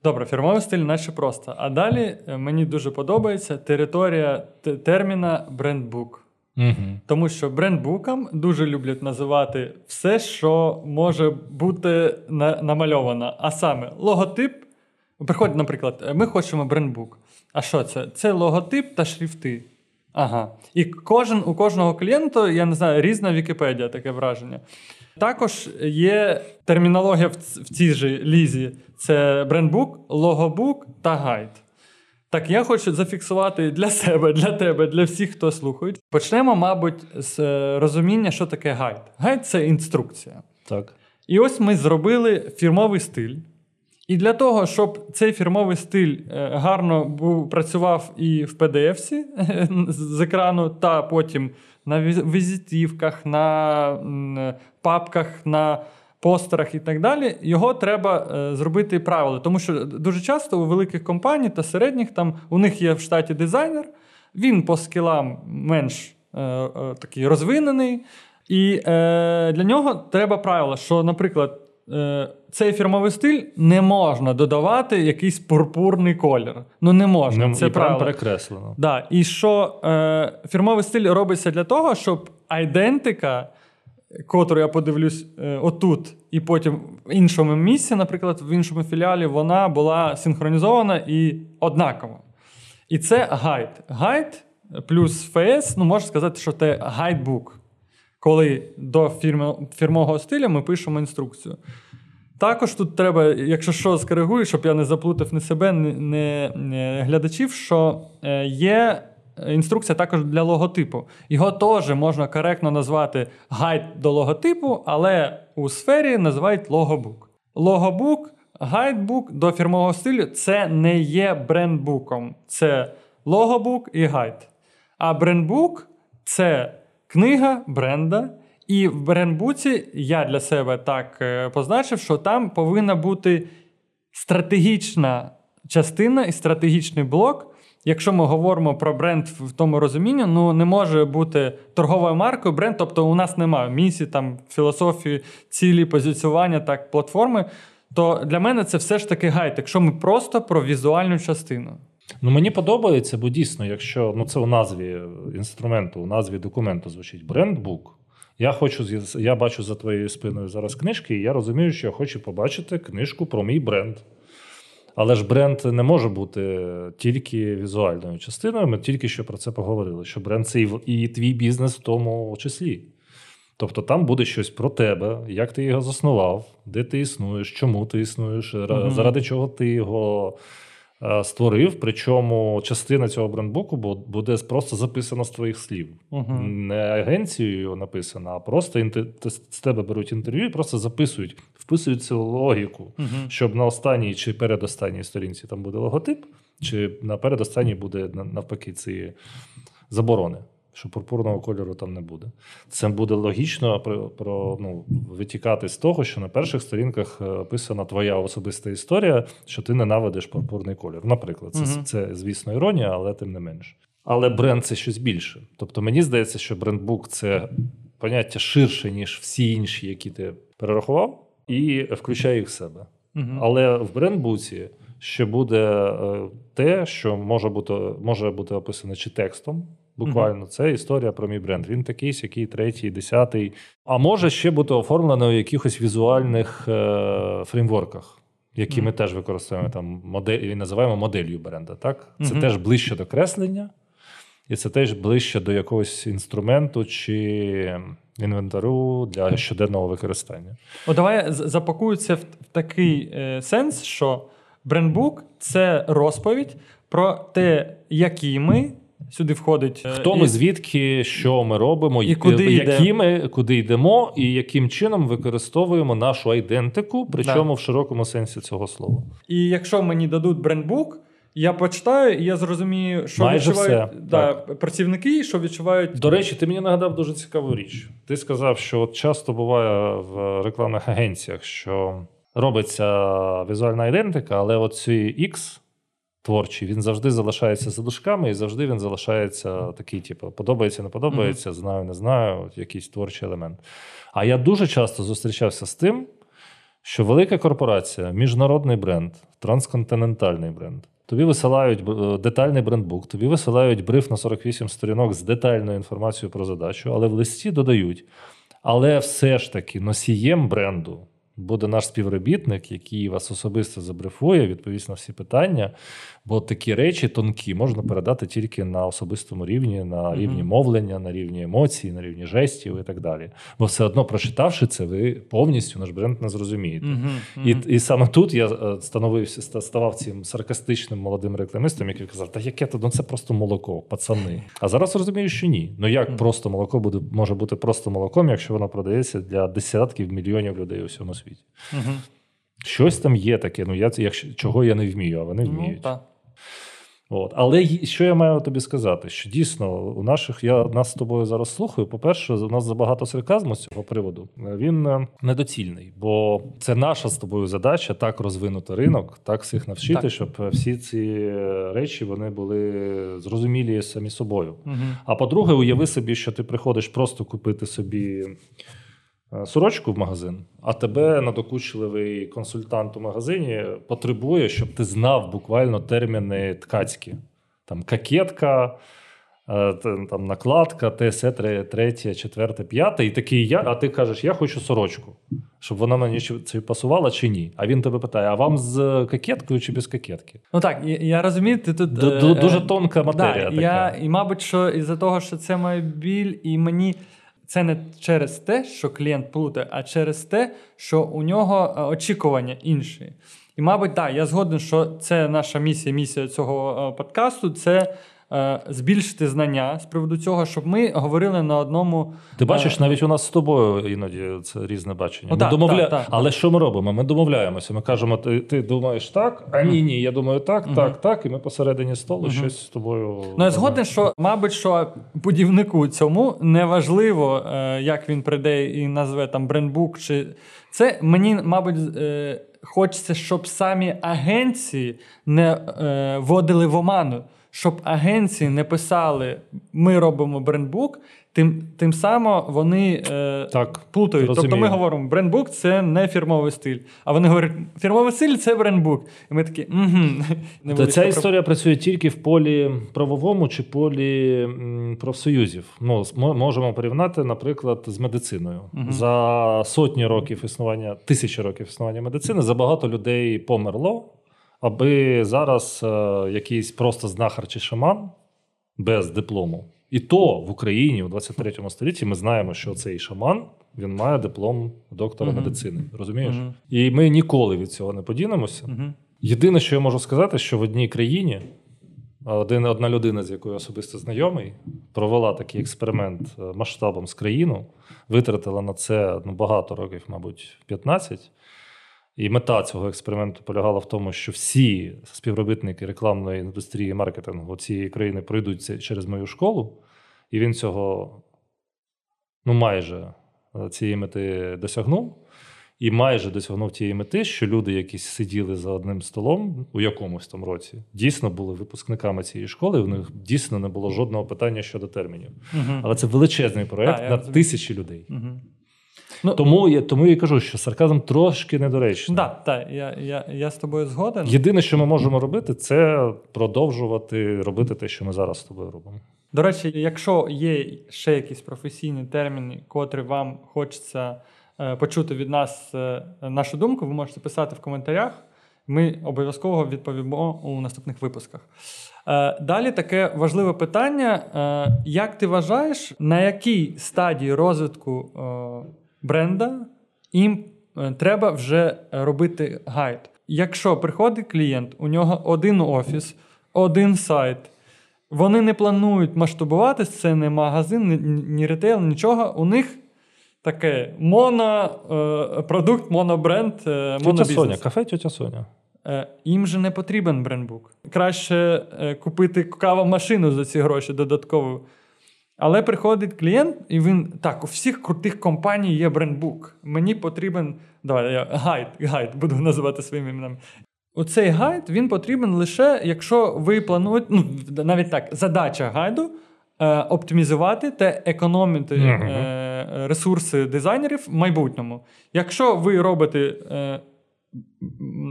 Добре, фірмовий стиль наче просто. А далі е, мені дуже подобається територія терміна брендбук. Угу. Тому що брендбуком дуже люблять називати все, що може бути на- намальовано. А саме логотип. Приходить, наприклад, ми хочемо брендбук. А що це? Це логотип та шрифти. Ага. І кожен, у кожного клієнта, я не знаю, різна Вікіпедія, таке враження. Також є термінологія в цій же лізі: це брендбук, логобук та гайд. Так, я хочу зафіксувати для себе, для тебе, для всіх, хто слухають. Почнемо, мабуть, з е, розуміння, що таке гайд. Гайд це інструкція. Так. І ось ми зробили фірмовий стиль. І для того, щоб цей фірмовий стиль е, гарно був, працював і в PDF-сі <laughs> з екрану, та потім на візитівках, на папках, на постерах і так далі, його треба е, зробити правило. Тому що дуже часто у великих компаній та середніх там у них є в штаті дизайнер, він по скілам менш е, е, такий розвинений. І е, для нього треба правило, що, наприклад, е, цей фірмовий стиль не можна додавати якийсь пурпурний колір. Ну не можна. Не- це і правило. перекреслено. Да. І що е, фірмовий стиль робиться для того, щоб айдентика, котру я подивлюсь е, отут, і потім в іншому місці, наприклад, в іншому філіалі, вона була синхронізована і однакова. І це гайд. Гайд плюс ФС, ну можна сказати, що це гайдбук. Коли до фірмового стиля ми пишемо інструкцію. Також тут треба, якщо що, скоригую, щоб я не заплутав ні себе, ні, ні глядачів, що е, є інструкція також для логотипу. Його теж можна коректно назвати гайд до логотипу, але у сфері називають логобук. Логобук, гайдбук до фірмового стилю це не є брендбуком. Це логобук і гайд. А брендбук це книга бренда І в брендбуці я для себе так е, позначив, що там повинна бути стратегічна частина і стратегічний блок. Якщо ми говоримо про бренд в тому розумінні, ну не може бути торговою маркою бренд, тобто у нас немає місії, там філософії, цілі, позиціювання, так, платформи. То для мене це все ж таки гайд, якщо ми просто про візуальну частину. Ну мені подобається, бо дійсно, якщо ну це у назві інструменту, у назві документу звучить брендбук. Я хочу я бачу за твоєю спиною зараз книжки, і я розумію, що я хочу побачити книжку про мій бренд. Але ж бренд не може бути тільки візуальною частиною. Ми тільки що про це поговорили. Що бренд це і твій бізнес в тому числі. Тобто там буде щось про тебе, як ти його заснував, де ти існуєш, чому ти існуєш, mm заради чого ти його Е, створив. Причому частина цього брендбуку буде просто записана з твоїх слів. uh Не агенцією написана, а просто з тебе беруть інтерв'ю і просто записують, вписують цю логіку, uh щоб на останній чи передостанній сторінці там буде логотип, чи на передостанній буде навпаки ці заборони що пурпурного кольору там не буде. Це буде логічно про, про ну, витікати з того, що на перших сторінках е, описана твоя особиста історія, що ти ненавидиш пурпурний кольор. Наприклад, це, угу. це, звісно, іронія, але тим не менше. Але бренд це щось більше. Тобто, мені здається, що брендбук це поняття ширше, ніж всі інші, які ти перерахував, і включає їх в себе. Угу. Але в брендбуці ще буде е, те, що може бути може бути описане чи текстом, Буквально, це історія про мій бренд. Він такий, який третій, десятий. А може ще бути оформлено в якихось візуальних е, фреймворках, які mm-hmm. ми теж використовуємо там модель, і називаємо моделлю бренда. Так? Це mm-hmm. теж ближче до креслення, і це теж ближче до якогось інструменту чи інвентарю для щоденного використання. О, давай запакую це в такий е, сенс, що брендбук це розповідь про те, які ми. Сюди входить е, хто ми, звідки, що ми робимо, і куди які ми куди йдемо, і яким чином використовуємо нашу айдентику, причому да. в широкому сенсі цього слова. І якщо мені дадуть брендбук, я почитаю, і я зрозумію, що Майже відчувають все. Да, працівники, що відчувають. До речі, ти мені нагадав дуже цікаву річ. Ти сказав, що от часто буває в рекламних агенціях, що робиться візуальна ідентика, але оці X творчий, він завжди залишається за дужками, і завжди він залишається такий, типу, подобається, не подобається, знаю, не знаю, от якийсь творчий елемент. А я дуже часто зустрічався з тим, що велика корпорація, міжнародний бренд, трансконтинентальний бренд. Тобі висилають е, детальний брендбук, тобі висилають бриф на 48 сторінок з детальною інформацією про задачу, але в листі додають. Але все ж таки носієм бренду буде наш співробітник, який вас особисто забрифує, відповість на всі питання. Бо такі речі тонкі можна передати тільки на особистому рівні, на рівні мовлення, на рівні емоцій, на рівні жестів і так далі. Бо все одно, прочитавши це, ви повністю наш бренд не зрозумієте. І і саме тут я е, становився, ставав цим саркастичним молодим рекламистом, який казав, та яке то ну це просто молоко, пацани. А зараз розумію, що ні. Ну як просто молоко буде може бути просто молоком, якщо воно продається для десятків мільйонів людей у всьому світі. Щось там є таке, ну я якщо чого я не вмію, а вони ну, вміють. Ну, От. Але що я маю тобі сказати? Що дійсно у наших я нас з тобою зараз слухаю. По-перше, у нас забагато сарказму з цього приводу. Він е, недоцільний, бо це наша з тобою задача так розвинути ринок, так всіх навчити, так. щоб всі ці речі вони були зрозумілі самі собою. Угу. А по-друге, уяви собі, що ти приходиш просто купити собі. Е, сорочку в магазин, а тебе надокучливий консультант у магазині потребує, щоб ти знав буквально терміни ткацькі. Там какетка, е, там накладка, ТСЕ, третє, четверте, п'яте. І такий я, а ти кажеш, я хочу сорочку, щоб вона мені чи пасувала чи ні. А він тебе питає: а вам з какеткою чи без какетки? Ну так, я, я розумію, ти тут Д- дуже е, тонка матерія. Да, така. Я, І, мабуть, що із-за того, що це моя біль, і мені це не через те, що клієнт плутає, а через те, що у нього е, очікування інші. І, мабуть, так, я згоден, що це наша місія, місія цього е, подкасту це збільшити знання з приводу цього, щоб ми говорили на одному. Ти бачиш, е, навіть у нас з тобою іноді це різне бачення. Ну, ми так, домовля... так, так. Але що ми робимо? Ми домовляємося. Ми кажемо, ти, ти думаєш так, а ні, ні, я думаю так, Мгм. так, так. І ми посередині столу Мгм. щось з тобою. Ну, я згоден, що, мабуть, що будівнику цьому неважливо, е, як він прийде і назве там брендбук. Чи це мені, мабуть, е, хочеться, щоб самі агенції не е, вводили в оману, щоб агенції не писали Ми робимо брендбук. Тим, тим самим вони е, Так, плутають. Тобто ми говоримо, брендбук це не фірмовий стиль. А вони говорять, фірмовий стиль це брендбук. І ми такі, угу. <laughs> Та ця історія працює тільки в полі правовому чи полі профсоюзів. Ну, мо- можемо порівняти, наприклад, з медициною. Мгм. За сотні років існування, тисячі років існування медицини, забагато людей померло, аби зараз е, якийсь просто знахар чи шаман без диплому. І то в Україні у 23 столітті ми знаємо, що цей шаман він має диплом доктора Мгм. медицини. Розумієш? Мгм. І ми ніколи від цього не подінемося. Мгм. Єдине, що я можу сказати, що в одній країні один, одна людина, з якою особисто знайомий, провела такий експеримент е, масштабом з країну, витратила на це ну, багато років, мабуть, 15. І мета цього експерименту полягала в тому, що всі співробітники рекламної індустрії маркетингу цієї країни пройдуть через мою школу, і він цього ну, майже е, цієї мети досягнув. І майже досягнув тієї мети, що люди, які сиділи за одним столом у якомусь там році, дійсно були випускниками цієї школи. і В них дійсно не було жодного питання щодо термінів. Мгм. Але це величезний проект я на розумію. тисячі людей. Мгм. Ну, Тому я тому я кажу, що сарказм трошки недоречний. Так, так, я, я, я з тобою згоден. Єдине, що ми можемо робити, це продовжувати робити те, що ми зараз з тобою робимо. До речі, якщо є ще якісь професійні терміни, котрі вам хочеться е, почути від нас е, нашу думку, ви можете писати в коментарях. Ми обов'язково відповімо у наступних випусках. Е, Далі таке важливе питання: Е, як ти вважаєш, на якій стадії розвитку е, бренда їм е, треба вже робити гайд? Якщо приходить клієнт, у нього один офіс, один сайт. Вони не планують масштабуватись, це не магазин, ні, ретейл, нічого. У них таке монопродукт, монобренд, е, Тетя. Соня, кафе тетя Соня. Е, Їм же не потрібен брендбук. Краще е, купити кавомашину за ці гроші додатково. Але приходить клієнт, і він так, у всіх крутих компаній є брендбук. Мені потрібен. Давай, я гайд, гайд, буду називати своїми іменами. Оцей гайд він потрібен лише, якщо ви плануєте, ну навіть так, задача гайду е, оптимізувати та економити е, ресурси дизайнерів в майбутньому. Якщо ви робите е,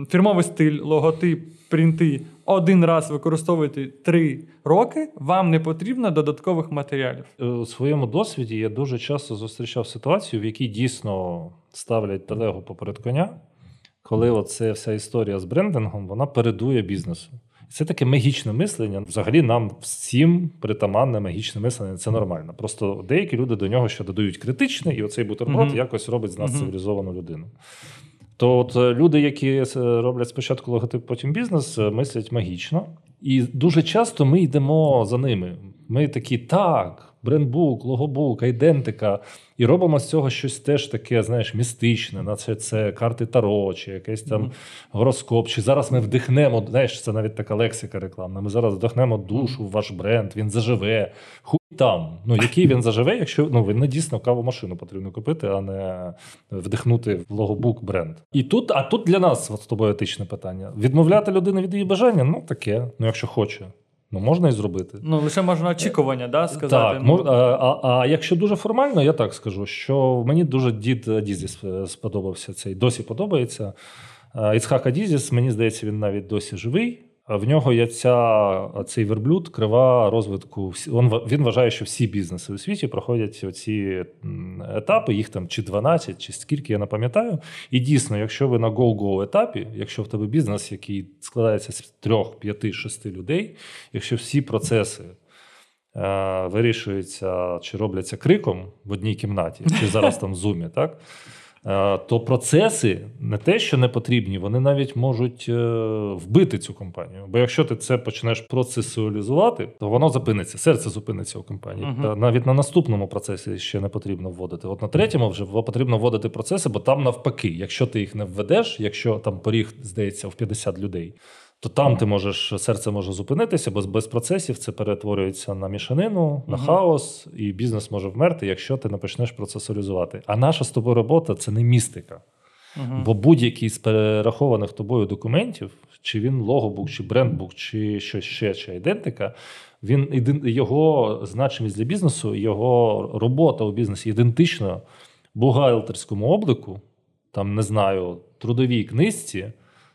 фірмовий стиль, логотип, принти один раз використовуєте три роки, вам не потрібно додаткових матеріалів. Е, У своєму досвіді я дуже часто зустрічав ситуацію, в якій дійсно ставлять телегу поперед коня, коли оце вся історія з брендингом вона передує бізнесу. Це таке магічне мислення. Взагалі, нам всім притаманне магічне мислення. Це нормально. Просто деякі люди до нього ще додають критичне, і оцей бутерброд Мгм. якось робить з нас Мгм. цивілізовану людину. То от е, люди, які е, роблять спочатку логотип, потім бізнес, е, мислять магічно. І дуже часто ми йдемо за ними. Ми такі, так, брендбук, логобук, айдентика, і робимо з цього щось теж таке, знаєш, містичне, наче це карти Таро, чи якийсь там гороскоп. Чи зараз ми вдихнемо, знаєш, це навіть така лексика рекламна. Ми зараз вдохнемо душу в ваш бренд, він заживе. Хуй там. Ну, який він заживе, якщо ну, він не дійсно кавомашину потрібно купити, а не вдихнути в логобук бренд. І тут, а тут для нас от з тобою етичне питання. Відмовляти людину від її бажання, ну таке, ну якщо хоче. Ну, можна і зробити. Ну, лише можна очікування, да, сказати. Так, ну, а, а, якщо дуже формально, я так скажу, що мені дуже дід Адізіс е, сподобався цей, досі подобається. Іцхак Адізіс, мені здається, він навіть досі живий. В нього є ця, цей верблюд, крива розвитку. Він, він вважає, що всі бізнеси у світі проходять оці етапи, їх там чи 12, чи скільки, я не пам'ятаю. І дійсно, якщо ви на go-go етапі, якщо в тебе бізнес, який складається з 3, 5, 6 людей, якщо всі процеси е, вирішуються чи робляться криком в одній кімнаті, чи зараз там в зумі, так? Е, то процеси не те, що не потрібні, вони навіть можуть е, вбити цю компанію. Бо якщо ти це почнеш процесуалізувати, то воно зупиниться, серце зупиниться у компанії. Угу. Та навіть на наступному процесі ще не потрібно вводити. От на третьому вже потрібно вводити процеси, бо там навпаки, якщо ти їх не введеш, якщо там поріг здається в 50 людей. То там ти можеш серце може зупинитися, бо без процесів це перетворюється на мішанину, на Мгм. хаос, і бізнес може вмерти, якщо ти не почнеш процесуалізувати. А наша з тобою робота це не містика. Мгм. Бо будь-який з перерахованих тобою документів, чи він логобук, чи брендбук, чи щось ще, чи ідентика, він його значимість для бізнесу, його робота у бізнесі ідентична бухгалтерському обліку, там не знаю, трудовій книжці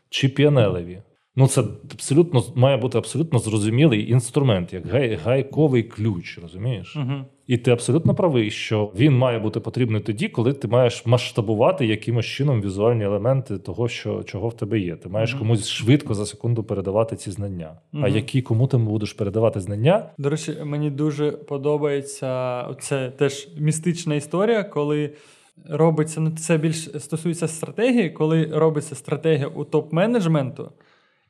чи піанелеві. Ну, це абсолютно має бути абсолютно зрозумілий інструмент, як гай, гайковий ключ, розумієш? Мгм. І ти абсолютно правий, що він має бути потрібний тоді, коли ти маєш масштабувати якимось чином візуальні елементи того, що чого в тебе є. Ти маєш Мгм. комусь швидко за секунду передавати ці знання. А які кому ти будеш передавати знання? До речі, мені дуже подобається це теж містична історія, коли робиться, ну це більш стосується стратегії, коли робиться стратегія у топ-менеджменту,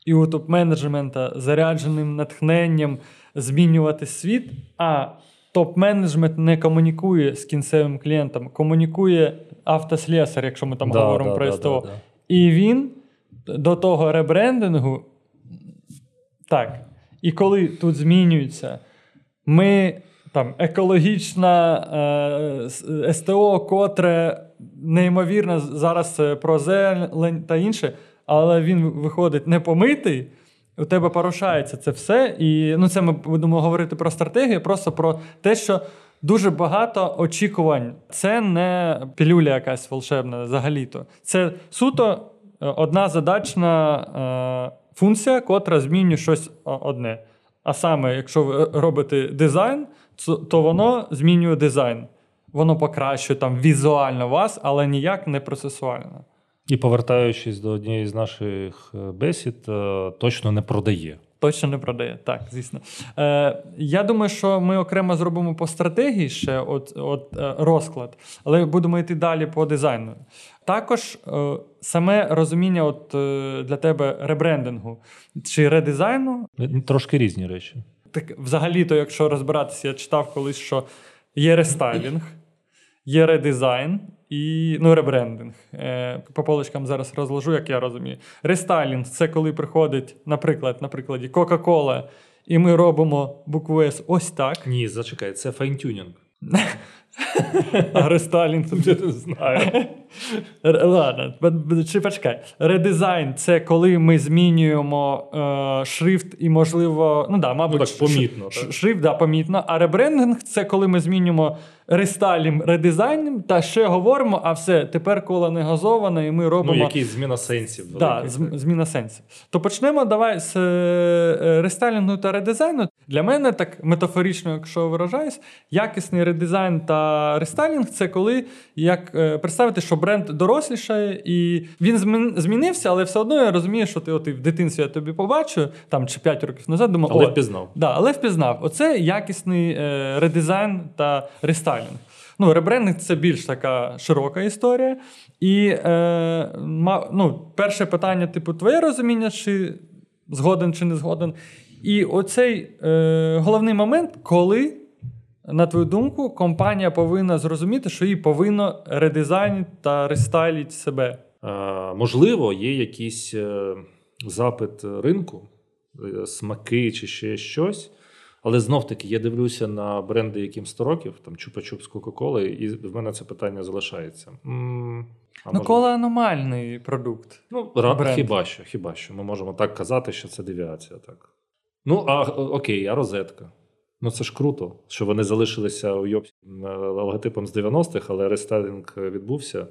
і у топ-менеджмента зарядженим натхненням змінювати світ, а топ-менеджмент не комунікує з кінцевим клієнтом, комунікує автослесар, якщо ми там Да, говоримо да, про СТО. да, да. І він до того ребрендингу. Так. І коли тут змінюється, ми там екологічна е, СТО, котре неймовірно зараз е, про зелень та інше, але він виходить непомитий. У тебе порушається це все. І ну, це ми будемо говорити про стратегію, просто про те, що дуже багато очікувань. Це не пілюля якась волшебна взагалі-то. Це суто е, одна задачна е, функція, котра змінює щось одне. А саме, якщо ви робите дизайн, то воно змінює дизайн. Воно покращує там візуально вас, але ніяк не процесуально. І повертаючись до однієї з наших е, бесід, е, точно не продає. Точно не продає, так, звісно. Е, я думаю, що ми окремо зробимо по стратегії ще от, от, е, розклад, але будемо йти далі по дизайну. Також е, саме розуміння от, е, для тебе ребрендингу чи редизайну. Е, Трошки різні речі. Так, взагалі-то, якщо розбиратися, я читав колись, що є рестайлінг, є редизайн і ну, ребрендинг. Е, по полочкам зараз розложу, як я розумію. Рестайлінг це коли приходить, наприклад, на прикладі Coca-Cola, і ми робимо букву С ось так. Ні, зачекай, це файнтюнінг. <laughs> А рестайлінг тут Я не знаю. <laughs> Ладно, чи почекай. Редизайн це коли ми змінюємо е, шрифт і, можливо, ну да, мабуть, Ну, так, помітно, ш- так. шрифт, да, помітно. А ребрендинг це коли ми змінюємо рестайлім, редизайнем, та ще говоримо, а все, тепер коло не газоване, і ми робимо. Ну, якийсь зміна сенсів. Да, так. зміна сенсів. То почнемо давай з е, рестайлінгу та редизайну. Для мене, так метафорично, якщо виражаюсь, якісний редизайн та рестайлінг це коли як е, представити, що бренд дорослішає, і він змінився, але все одно я розумію, що ти от в дитинстві я тобі побачу, там чи 5 років назад, думав, Але «О, впізнав. Да, але впізнав. Оце якісний е, редизайн та рестайлінг. Ну, ребрендинг це більш така широка історія. І е, ну, перше питання, типу, твоє розуміння, чи згоден, чи не згоден. І оцей е, головний момент, коли, на твою думку, компанія повинна зрозуміти, що їй повинно редизайнити та рестайлити себе. Е, Можливо, є якийсь е, запит ринку, е, смаки чи ще щось. Але знов таки я дивлюся на бренди, яким 100 років, там Чупа-Чуп з Кока-Коли, і в мене це питання залишається. М, а Ну, може- кола аномальний продукт. Ну, бренд. хіба що, хіба що. Ми можемо так казати, що це девіація. Так. Ну, а окей, а розетка. Ну, це ж круто, що вони залишилися у Йопсі логотипом з 90-х, але рестайлінг відбувся.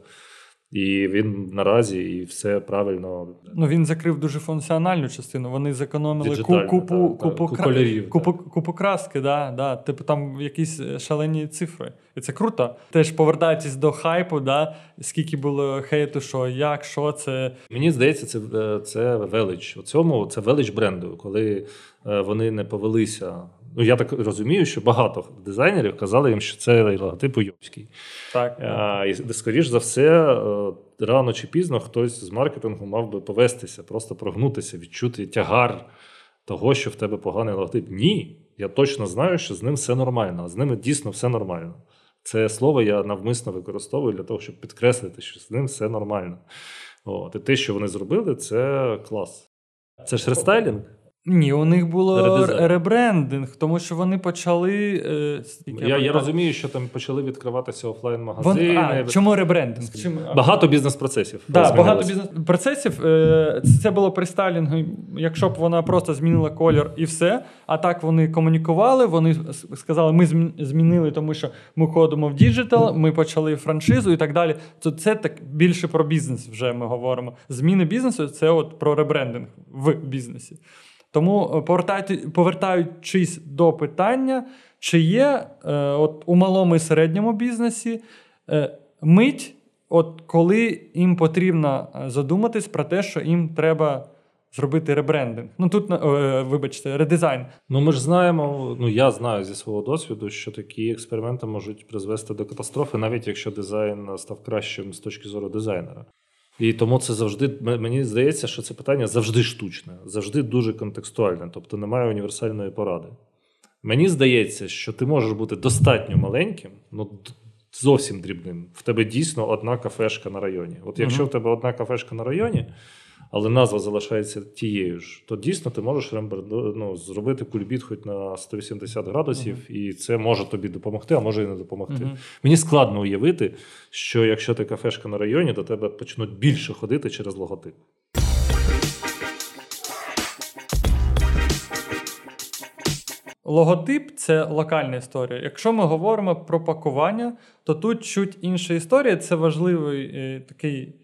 І він наразі, і все правильно. Ну, він закрив дуже функціональну частину. Вони зекономили ку- купу, купу, кра- купу, купу краски, да, да. Типу там якісь шалені цифри. І це круто. Теж повертаючись до хайпу, да, скільки було хейту, що як, що це. Мені здається, це, е, це велич. У цьому це велич бренду, коли е, вони не повелися Ну я так розумію, що багато дизайнерів казали їм, що це логотип уйобський. Так. А, І скоріш за все, е, рано чи пізно хтось з маркетингу мав би повестися, просто прогнутися, відчути тягар того, що в тебе поганий логотип. Ні, я точно знаю, що з ним все нормально, а з ними дійсно все нормально. Це слово я навмисно використовую для того, щоб підкреслити, що з ним все нормально. От. І те, що вони зробили, це клас. Це ж рестайлінг? Ні, у них було ребрендинг, тому що вони почали. е, Я, я пам'ятаю- розумію, що там почали відкриватися офлайн-магазини. а, чому ребрендинг? Чим, Багато бізнес-процесів. Да, багато бізнес-процесів. Е, Це було при стайлінгу, якщо б вона просто змінила колір і все. А так вони комунікували, вони сказали, ми змінили, тому що ми ходимо в діджитал, ми почали франшизу і так далі. То це так більше про бізнес вже ми говоримо. Зміни бізнесу це от про ребрендинг в бізнесі. Тому е, повертаючись до питання, чи є е, от у малому і середньому бізнесі е, мить, от коли їм потрібно е, задуматись про те, що їм треба зробити ребрендинг. Ну тут, е, вибачте, редизайн. Ну, ми ж знаємо, ну я знаю зі свого досвіду, що такі експерименти можуть призвести до катастрофи, навіть якщо дизайн став кращим з точки зору дизайнера. І тому це завжди мені здається, що це питання завжди штучне, завжди дуже контекстуальне, тобто немає універсальної поради. Мені здається, що ти можеш бути достатньо маленьким, ну зовсім дрібним. В тебе дійсно одна кафешка на районі. От якщо Мгм. в тебе одна кафешка на районі, але назва залишається тією ж, то дійсно ти можеш рембер- ну, зробити кульбіт хоч на 180 градусів, і це може тобі допомогти, а може і не допомогти. Мгм. Мені складно уявити, що якщо ти кафешка на районі, до тебе почнуть більше ходити через логотип. Логотип це локальна історія. Якщо ми говоримо про пакування, то тут чуть інша історія. Це важливий е, такий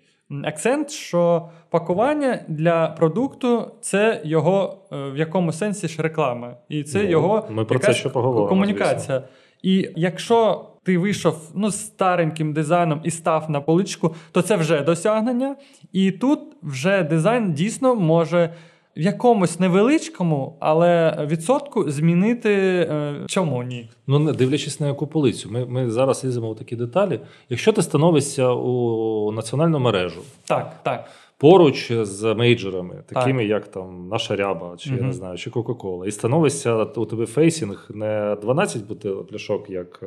акцент, що пакування для продукту це його е, в якому сенсі ж реклама. І це Ну, його ми про це ще комунікація. І якщо ти вийшов ну, з стареньким дизайном і став на поличку, то це вже досягнення. І тут вже дизайн дійсно може в якомусь невеличкому, але відсотку змінити е, чому ні. Ну, не дивлячись на яку полицю, ми, ми зараз ліземо в такі деталі. Якщо ти становишся у національну мережу Так, так. Поруч з мейджорами, такими як там Наша Ряба, чи я не знаю, чи Кока-Кола, і становишся у тебе фейсінг не 12 бутилок пляшок, як е,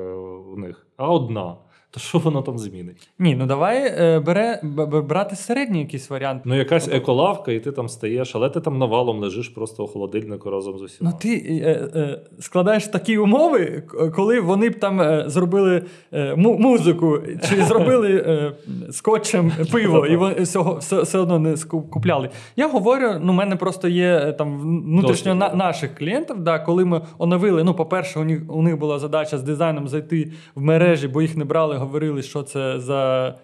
у них, а одна. То що воно там змінить? Ні, ну давай е, бере, б- брати середній якийсь варіант. Ну, якась еколавка, і ти там стаєш, але ти там навалом лежиш просто у холодильнику разом з усіма. Ну, ти е, е, складаєш такі умови, коли вони б там е, зробили е, му- музику, чи зробили е, скотчем <laughs> пиво, і все одно не купляли. Я говорю, ну, у мене просто є е, там внутрішньо на, наших клієнтів, да, коли ми оновили. Ну, по-перше, у них, у них була задача з дизайном зайти в мережі, бо їх не брали, говорили, що це за.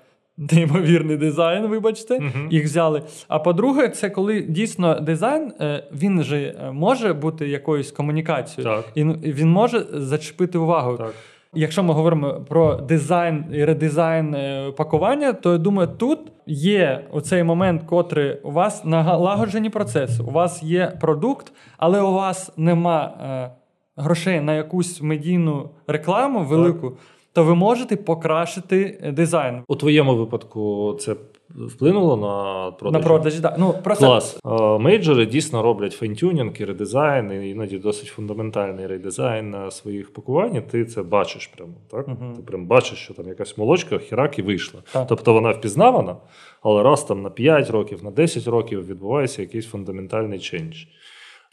Неймовірний дизайн, вибачте, Мгм. їх взяли. А по-друге, це коли дійсно дизайн е, він же е, може бути якоюсь комунікацією, Так. і ну, він може зачепити увагу. Так. Якщо ми говоримо про дизайн і редизайн пакування, то я думаю, тут є оцей момент, котрий у вас налагоджені процеси. У вас є продукт, але у вас нема е, грошей на якусь медійну рекламу велику, то ви можете покращити е, дизайн У твоєму випадку це вплинуло на продаж? на продажі. Да. Ну, просто Клас. Е, Мейджори дійсно роблять фейнтюнінг і редизайн, і іноді досить фундаментальний редизайн на своїх пакувань. і Ти це бачиш прямо. Так? Мгм. Ти прям бачиш, що там якась молочка, хірак і вийшла. Так. Тобто вона впізнавана, але раз там на 5 років, на 10 років відбувається якийсь фундаментальний чендж.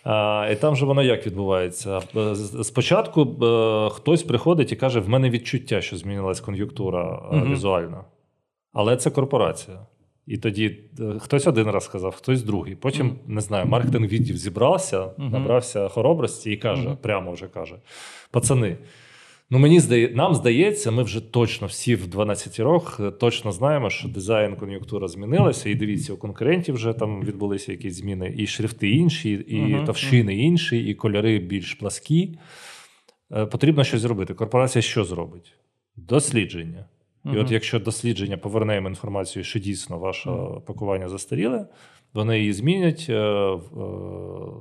А, і там же воно як відбувається? Е, Спочатку е, хтось приходить і каже: в мене відчуття, що змінилась кон'юнктура е, Мгм. Але це корпорація. І тоді е, хтось один раз сказав, хтось другий. Потім, Мгм. не знаю, маркетинг відділ зібрався, Мгм. набрався хоробрості і каже, Мгм. прямо вже каже: пацани. Ну, мені здає, нам здається, ми вже точно всі в 12 роках е, точно знаємо, що дизайн кон'юнктура змінилася. І дивіться, у конкурентів вже там відбулися якісь зміни, і шрифти інші, і Мгм, товщини інші, і кольори більш пласкі. Е, Потрібно щось зробити. Корпорація що зробить? Дослідження. І от якщо дослідження поверне їм інформацію, що дійсно ваше пакування застаріле, Вони її змінять е,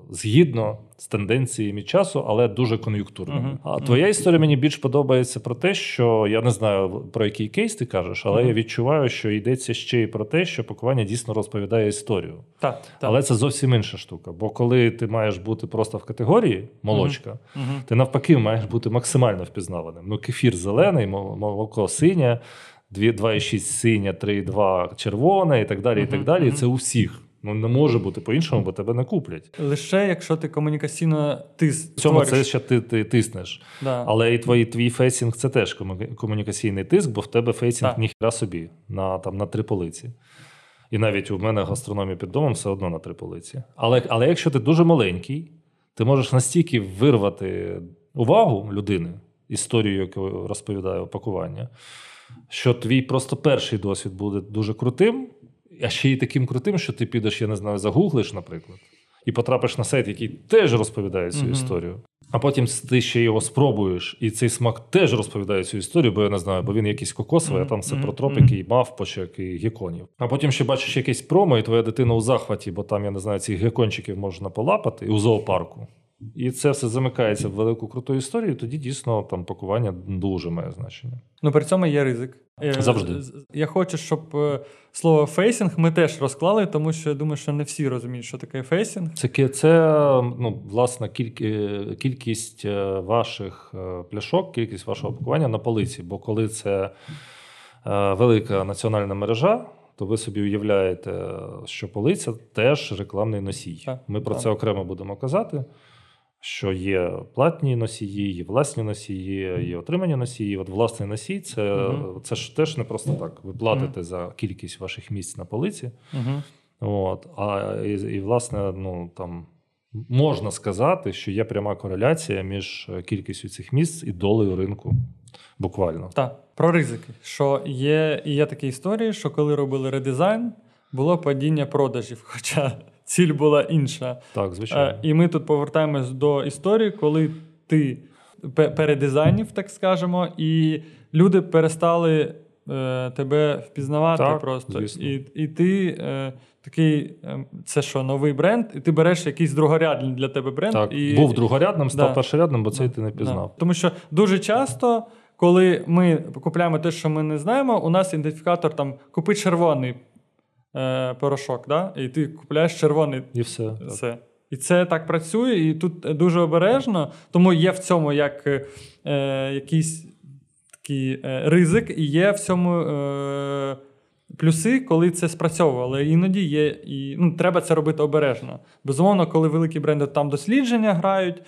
згідно з тенденціями часу, але дуже кон'юнктурними. Uh-huh. А твоя історія мені більш подобається про те, що я не знаю про який кейс ти кажеш, але uh-huh. я відчуваю, що йдеться ще й про те, що пакування дійсно розповідає історію. Так, так. Але це зовсім інша штука. Бо коли ти маєш бути просто в категорії молочка, uh-huh. ти навпаки маєш бути максимально впізнаваним. Ну, кефір зелений, молоко синє. 2,6 синя, 3,2 червона і так далі. і так далі. І це у всіх. Ну не може бути по-іншому, бо тебе не куплять. Лише якщо ти комунікаційно тиснеш. В цьому це ще ти ти тиснеш. Да. Але і твій твій фейсінг це теж комунікаційний тиск, бо в тебе фейсінг да. ніхіра собі на там, на три полиці. І навіть у мене гастрономія під домом все одно на три полиці. Але, Але якщо ти дуже маленький, ти можеш настільки вирвати увагу людини, історію, яку розповідає опакування, що твій просто перший досвід буде дуже крутим а ще й таким крутим, що ти підеш, я не знаю, загуглиш, наприклад, і потрапиш на сайт, який теж розповідає цю mm-hmm. історію. А потім ти ще його спробуєш, і цей смак теж розповідає цю історію, бо я не знаю, бо він якийсь кокосовий, а там все про тропики, і мавпочок, і геконів. А потім ще бачиш якесь промо, і твоя дитина у захваті, бо там, я не знаю, цих гекончиків можна полапати і у зоопарку. І це все замикається в велику круту історію. Тоді дійсно там пакування дуже має значення. Ну при цьому є ризик. Е, Завжди я хочу, щоб е, слово фейсінг ми теж розклали, тому що я думаю, що не всі розуміють, що таке фейсінг. Це це ну, власне кількість е, ваших пляшок, кількість вашого пакування на полиці. Бо коли це велика національна мережа. То ви собі уявляєте, що полиця теж рекламний носій. Так, Ми про так. це окремо будемо казати що є платні носії, є власні носії, є отримані носії. От власний носій це uh це ж теж не просто так. Ви платите uh за кількість ваших місць на полиці. uh От, А і, і, власне, ну там можна сказати, що є пряма кореляція між кількістю цих місць і долею ринку. Буквально. Так, про ризики. Що є, і є такі історії, що коли робили редизайн, було падіння продажів. <laughs> Хоча ціль була інша. Так, звичайно. Е, і ми тут повертаємось до історії, коли ти передизайнів, так скажемо, і люди перестали е, тебе впізнавати так, просто. Звісно. І і ти е, такий, це що, новий бренд, і ти береш якийсь другорядний для тебе бренд. Так, і... Був другорядним, став да. першорядним, бо цей ти не пізнав. Да. Тому що дуже часто. Коли ми купуємо те, що ми не знаємо, у нас ідентифікатор там купи червоний е, порошок, да? і ти купляєш червоний і все. все. І це так працює, і тут дуже обережно, тому є в цьому як е, якийсь такий е, ризик, і є в цьому е, плюси, коли це спрацьовує. Але іноді є і ну, треба це робити обережно. Безумовно, коли великі бренди там дослідження грають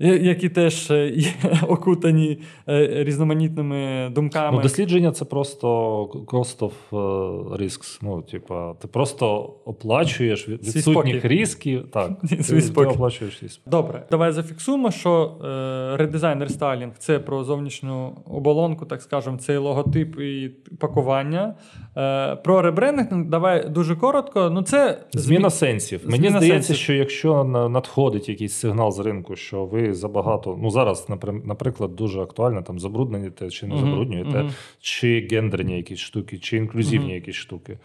які теж е, є <laughs> окутані е, різноманітними думками. Ну, Дослідження це просто cost of е, risks. Ну, типа, ти просто оплачуєш відсутніх ризиків. Так, ти, ти оплачуєш свій Добре, давай зафіксуємо, що е, редизайн рестайлінг це про зовнішню оболонку, так скажемо, цей логотип і пакування. Е, Про ребрендинг давай дуже коротко. Ну, це Зміна сенсів. Зміна Мені здається, сенсів. що якщо надходить якийсь сигнал з ринку, що ви забагато. Ну зараз, наприклад, дуже актуально там забруднюєте чи не uh-huh, забруднюєте, uh-huh. чи гендерні якісь штуки, чи інклюзивні uh-huh. якісь штуки.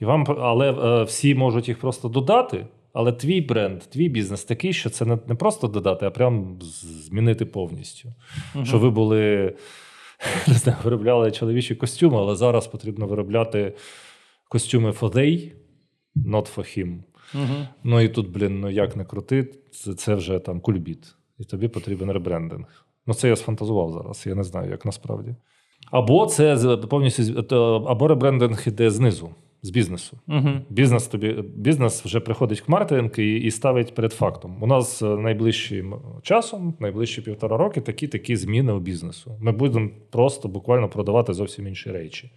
І вам, Але е, всі можуть їх просто додати. Але твій бренд, твій бізнес такий, що це не не просто додати, а прям змінити повністю. Що ви були <laughs> не знаю, виробляли чоловічі костюми, але зараз потрібно виробляти костюми for they, not for him. Uh-huh. Ну і тут, блін, ну як не крути, це, це вже там кульбіт і тобі потрібен ребрендинг. Ну, це я сфантазував зараз, я не знаю, як насправді. Або це повністю або ребрендинг іде знизу, з бізнесу. Угу. Бізнес тобі бізнес вже приходить в маркетинг і і ставить перед фактом. У нас е, найближчим часом, найближчі півтора роки, такі такі зміни у бізнесу. Ми будемо просто буквально продавати зовсім інші речі.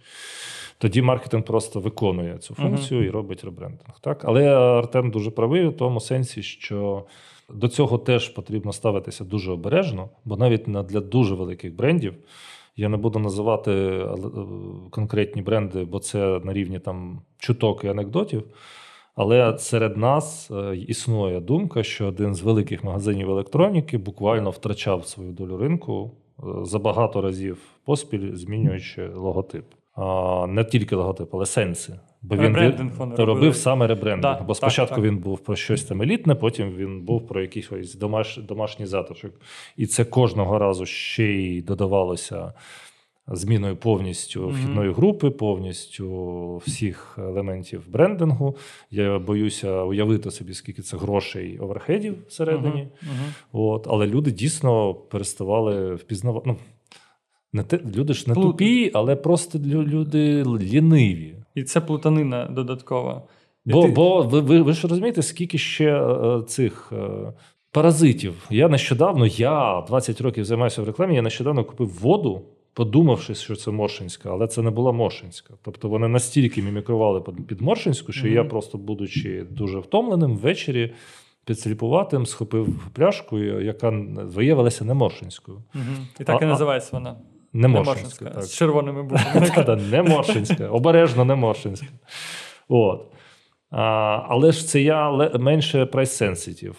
Тоді маркетинг просто виконує цю функцію uh і робить ребрендинг. Так? Але Артем дуже правий у тому сенсі, що до цього теж потрібно ставитися дуже обережно, бо навіть для дуже великих брендів я не буду називати е, конкретні бренди, бо це на рівні там чуток і анекдотів. Але серед нас е, існує думка, що один з великих магазинів електроніки буквально втрачав свою долю ринку е, за багато разів поспіль, змінюючи логотип. Не тільки логотип, але сенси Бо він робив робили. саме ребрендинг. Да, бо так, спочатку так. він був про щось там елітне, потім він був про якийсь домаш, домашній затишок. І це кожного разу ще й додавалося зміною повністю вхідної групи, повністю всіх елементів брендингу. Я боюся уявити собі, скільки це грошей оверхедів всередині. Мгм, мгм. От, але люди дійсно переставали впізнавати. Ну, не те, люди ж не тупі, але просто люди ліниві. І це плутанина додаткова. І Бо, ти- бо ви, ви, ви ж розумієте, скільки ще е, цих е, паразитів. Я нещодавно, я 20 років займаюся в рекламі, я нещодавно купив воду, подумавши, що це Моршинська, але це не була Моршинська. Тобто вони настільки мімікрували під, Моршинську, що Мгм. я просто, будучи дуже втомленим, ввечері підсліпуватим, схопив пляшку, яка виявилася не Моршинською. Мгм. І так і А- а- називається вона. Не Не Моршинська. Моршинська, так. з червоними буквами. <laughs> Та-да, не Моршинська, обережно не Моршинська. От. А, але ж це я менше прайс-сенситив,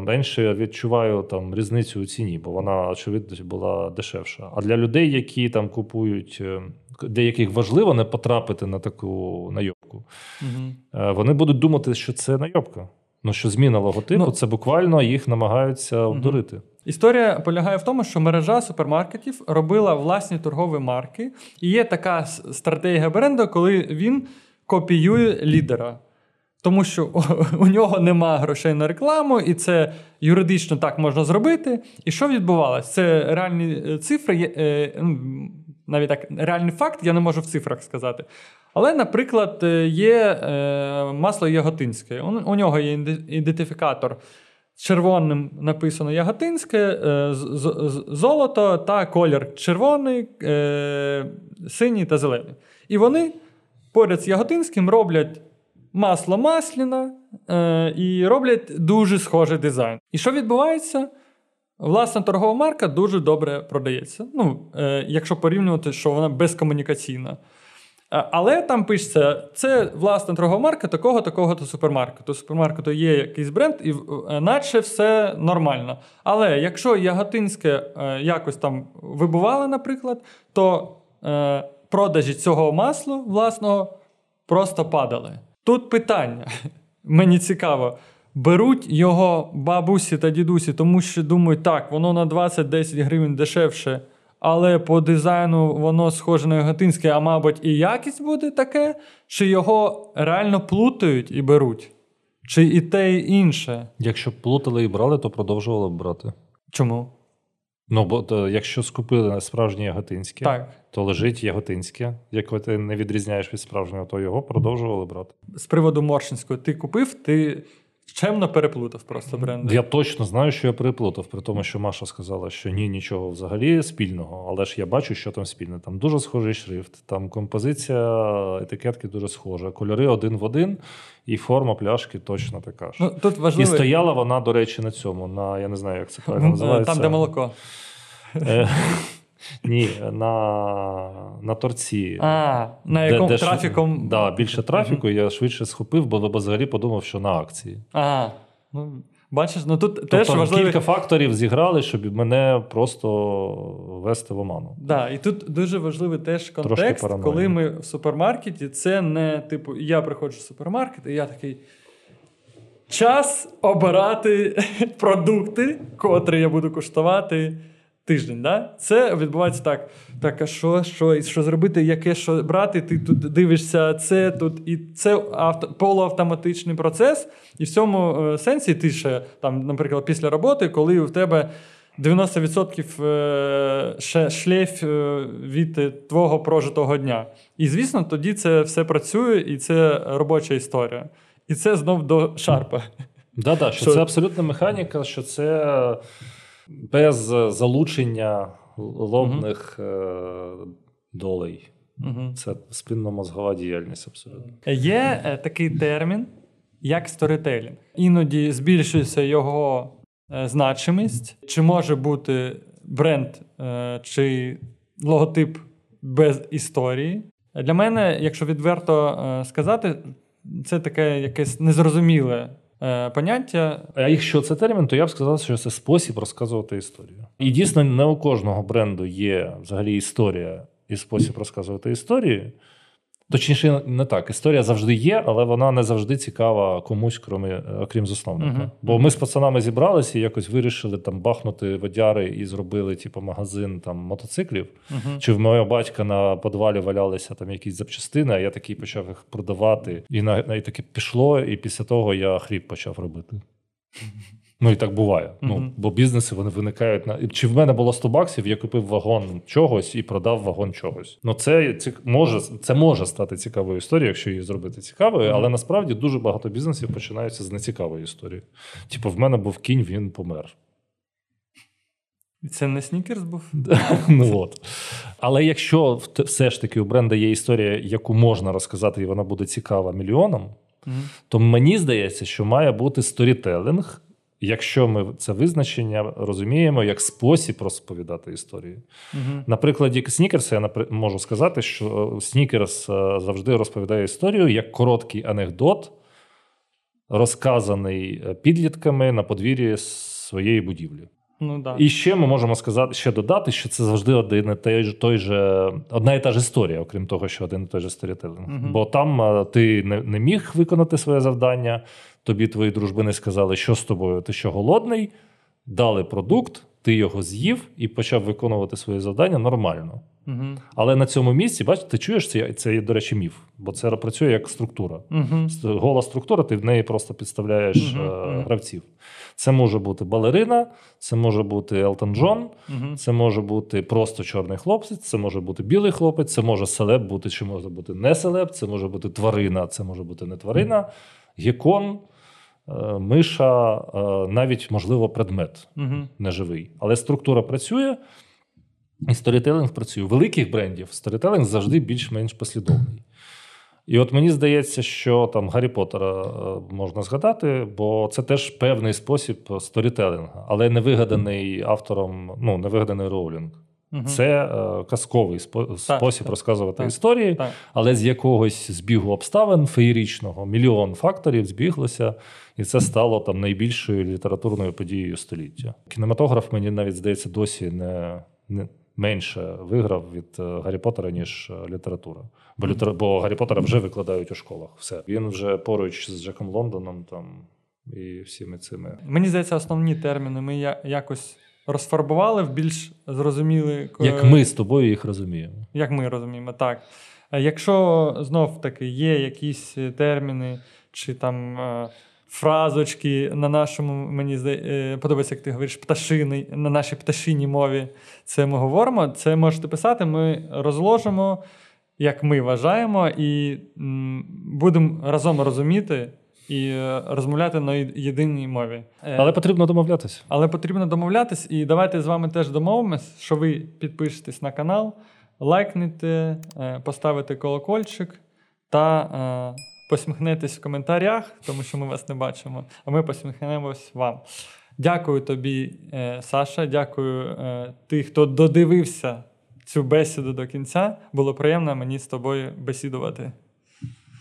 менше відчуваю там різницю у ціні, бо вона, очевидно, була дешевша. А для людей, які там купують, е, деяких важливо не потрапити на таку найобку, е, вони будуть думати, що це найобка. Ну, що зміна логотипу, Ну, це буквально їх намагаються обдурити. Історія полягає в тому, що мережа супермаркетів робила власні торгові марки, і є така стратегія бренду, коли він копіює лідера. Тому що <laughs> у нього нема грошей на рекламу, і це юридично так можна зробити. І що відбувалося? Це реальні е, цифри, е, навіть так, реальний факт, я не можу в цифрах сказати. Але, наприклад, е, є масло Яготинське. У нього є ідентифікатор червоним написано Яготинське, е, золото та колір червоний, е, синій та зелений. І вони поряд з Яготинським роблять масло масляне е, і роблять дуже схожий дизайн. І що відбувається? Власна торгова марка дуже добре продається. Ну, якщо порівнювати, що вона безкомунікаційна. Але там пишеться, це власна торгова марка такого, такого то супермаркету. Супермаркету є якийсь бренд, і е, наче все нормально. Але якщо Яготинське е, якось там вибувало, наприклад, то е, продажі цього масла власного просто падали. Тут питання. <laughs> Мені цікаво. Беруть його бабусі та дідусі, тому що думають, так, воно на 20-10 гривень дешевше, але по дизайну воно схоже на Яготинське, а мабуть, і якість буде таке, чи його реально плутають і беруть? Чи і те, і інше? Якщо б плутали і брали, то продовжували б брати. Чому? Ну, бо то, якщо скупили справжнє яготинське, Так. то лежить яготинське, яке ти не відрізняєш від справжнього, то його продовжували брати. З приводу Моршинського, ти купив, ти чемно переплутав просто бренди. Я точно знаю, що я переплутав, при тому, що Маша сказала, що ні, нічого взагалі спільного, але ж я бачу, що там спільне. Там дуже схожий шрифт, там композиція етикетки дуже схожа, кольори один в один, і форма пляшки точно така ж. Ну, тут і стояла вона, до речі, на цьому, на я не знаю, як це правильно е, називається. там, де молоко. Ні, на, на торці. А, на якому де ж- трафіком. Да, більше трафіку, я швидше схопив, бо бо взагалі подумав, що на акції. А, ну, бачиш, ну тут Тобто теж важливо. кілька факторів зіграли, щоб мене просто вести в оману. Да, і тут дуже важливий теж контекст, коли ми в супермаркеті, це не типу, я приходжу в супермаркет, і я такий. Час обирати <laughs> продукти, котрі я буду куштувати тиждень. Да? Це відбувається так. Так, а що, що, і що зробити, яке що брати? Ти тут дивишся це тут, і це авто, полуавтоматичний процес. І в цьому е, сенсі ти ще, там, наприклад, після роботи, коли в тебе 90% е, ще шлейф е, від твого прожитого дня. І звісно, тоді це все працює, і це робоча історія. І це знов до шарпа. Да, да, що, Що- це абсолютна механіка, що це без залучення лобних е, долей. Угу. Це спинно-мозгова діяльність абсолютно. Є е, такий термін, як сторітелінг. Іноді збільшується його е, значимість, чи може бути бренд е, чи логотип без історії. Для мене, якщо відверто е, сказати, це таке якесь незрозуміле е, поняття. А якщо це термін, то я б сказав, що це спосіб розказувати історію. І дійсно, не у кожного бренду є взагалі історія і спосіб розказувати історії. Точніше, не так. Історія завжди є, але вона не завжди цікава комусь, крім, окрім засновника. Мгм. Бо ми з пацанами зібралися і якось вирішили там бахнути водяри і зробили, типу, магазин там мотоциклів. Мгм. Чи в моєго батька на подвалі валялися там якісь запчастини, а я такий почав їх продавати. І на, на і таке пішло, і після того я хліб почав робити. Ну і так буває. Ну, бо бізнеси вони виникають на. Чи в мене було 100 баксів, я купив вагон чогось і продав вагон чогось. Ну, це цік... може, це може стати цікавою історією, якщо її зробити цікавою, але насправді дуже багато бізнесів починаються з нецікавої історії. Типу, в мене був кінь, він помер. Це не снікерс був? <laughs> ну, от. Але якщо все ж таки у бренда є історія, яку можна розказати, і вона буде цікава мільйонам, Мгм. то мені здається, що має бути сторітелинг, якщо ми це визначення розуміємо як спосіб розповідати історію. Угу. На прикладі Снікерса я можу сказати, що Снікерс е, завжди розповідає історію як короткий анекдот, розказаний е, підлітками на подвір'ї своєї будівлі. Ну, да. І ще ми можемо сказати, ще додати, що це завжди один і той той же одна і та ж історія, окрім того, що один і той же сторітелинг. Мгм. Бо там ти не, не міг виконати своє завдання, тобі твої дружбини сказали, що з тобою, ти що голодний, дали продукт, ти його з'їв і почав виконувати своє завдання нормально. Мгм. Але на цьому місці, бачите, ти чуєш, це, це є, до речі, міф, бо це працює як структура. Ст- Гола структура, ти в неї просто підставляєш е, гравців. Це може бути балерина, це може бути Елтон Джон, Мгм. це може бути просто чорний хлопець, це може бути білий хлопець, це може celeb бути, чи може бути не celeb, це може бути тварина, це може бути не тварина, гекон, е, миша, е, навіть, можливо, предмет Мгм. неживий. Але структура працює, і storytelling працює. У великих брендів storytelling завжди більш-менш послідовний. І от мені здається, що там Гаррі Поттера е, можна згадати, бо це теж певний спосіб сторітелінга, але не вигаданий автором, ну, не вигаданий Роулінг. Мгм. Це е, казковий спо- спосіб так, розказувати так, історії, так. але з якогось збігу обставин феєрічного мільйон факторів збіглося, і це стало там найбільшою літературною подією століття. Кінематограф мені навіть здається досі не, не менше виграв від е, Гаррі Поттера, ніж е, література. Бо літера... бо Гаррі Поттера вже викладають у школах. Все він вже поруч з Джеком Лондоном там і всіми цими. Мені здається, основні терміни ми я- якось розфарбували в більш зрозумілі, к- Як ми з тобою їх розуміємо. як ми розуміємо, так. Е, Якщо знов таки є якісь терміни чи там фразочки на нашому, мені е, подобається, як ти говориш, пташини, на нашій пташиній мові, це ми говоримо. Це можете писати, ми розложимо, як ми вважаємо, і будемо разом розуміти і е, розмовляти на єдиній мові. Е, Але потрібно домовлятися. але потрібно домовлятись, і давайте з вами теж домовимось, що ви підпишетесь на канал, лайкнете, поставите колокольчик та посміхнетесь в коментарях, тому що ми вас не бачимо, а ми посміхнемось вам. Дякую тобі, е, Саша. Дякую тих, хто додивився цю бесіду до кінця. Було приємно мені з тобою бесідувати.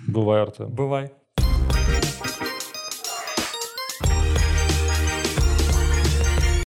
Бувай, Артем. Бувай.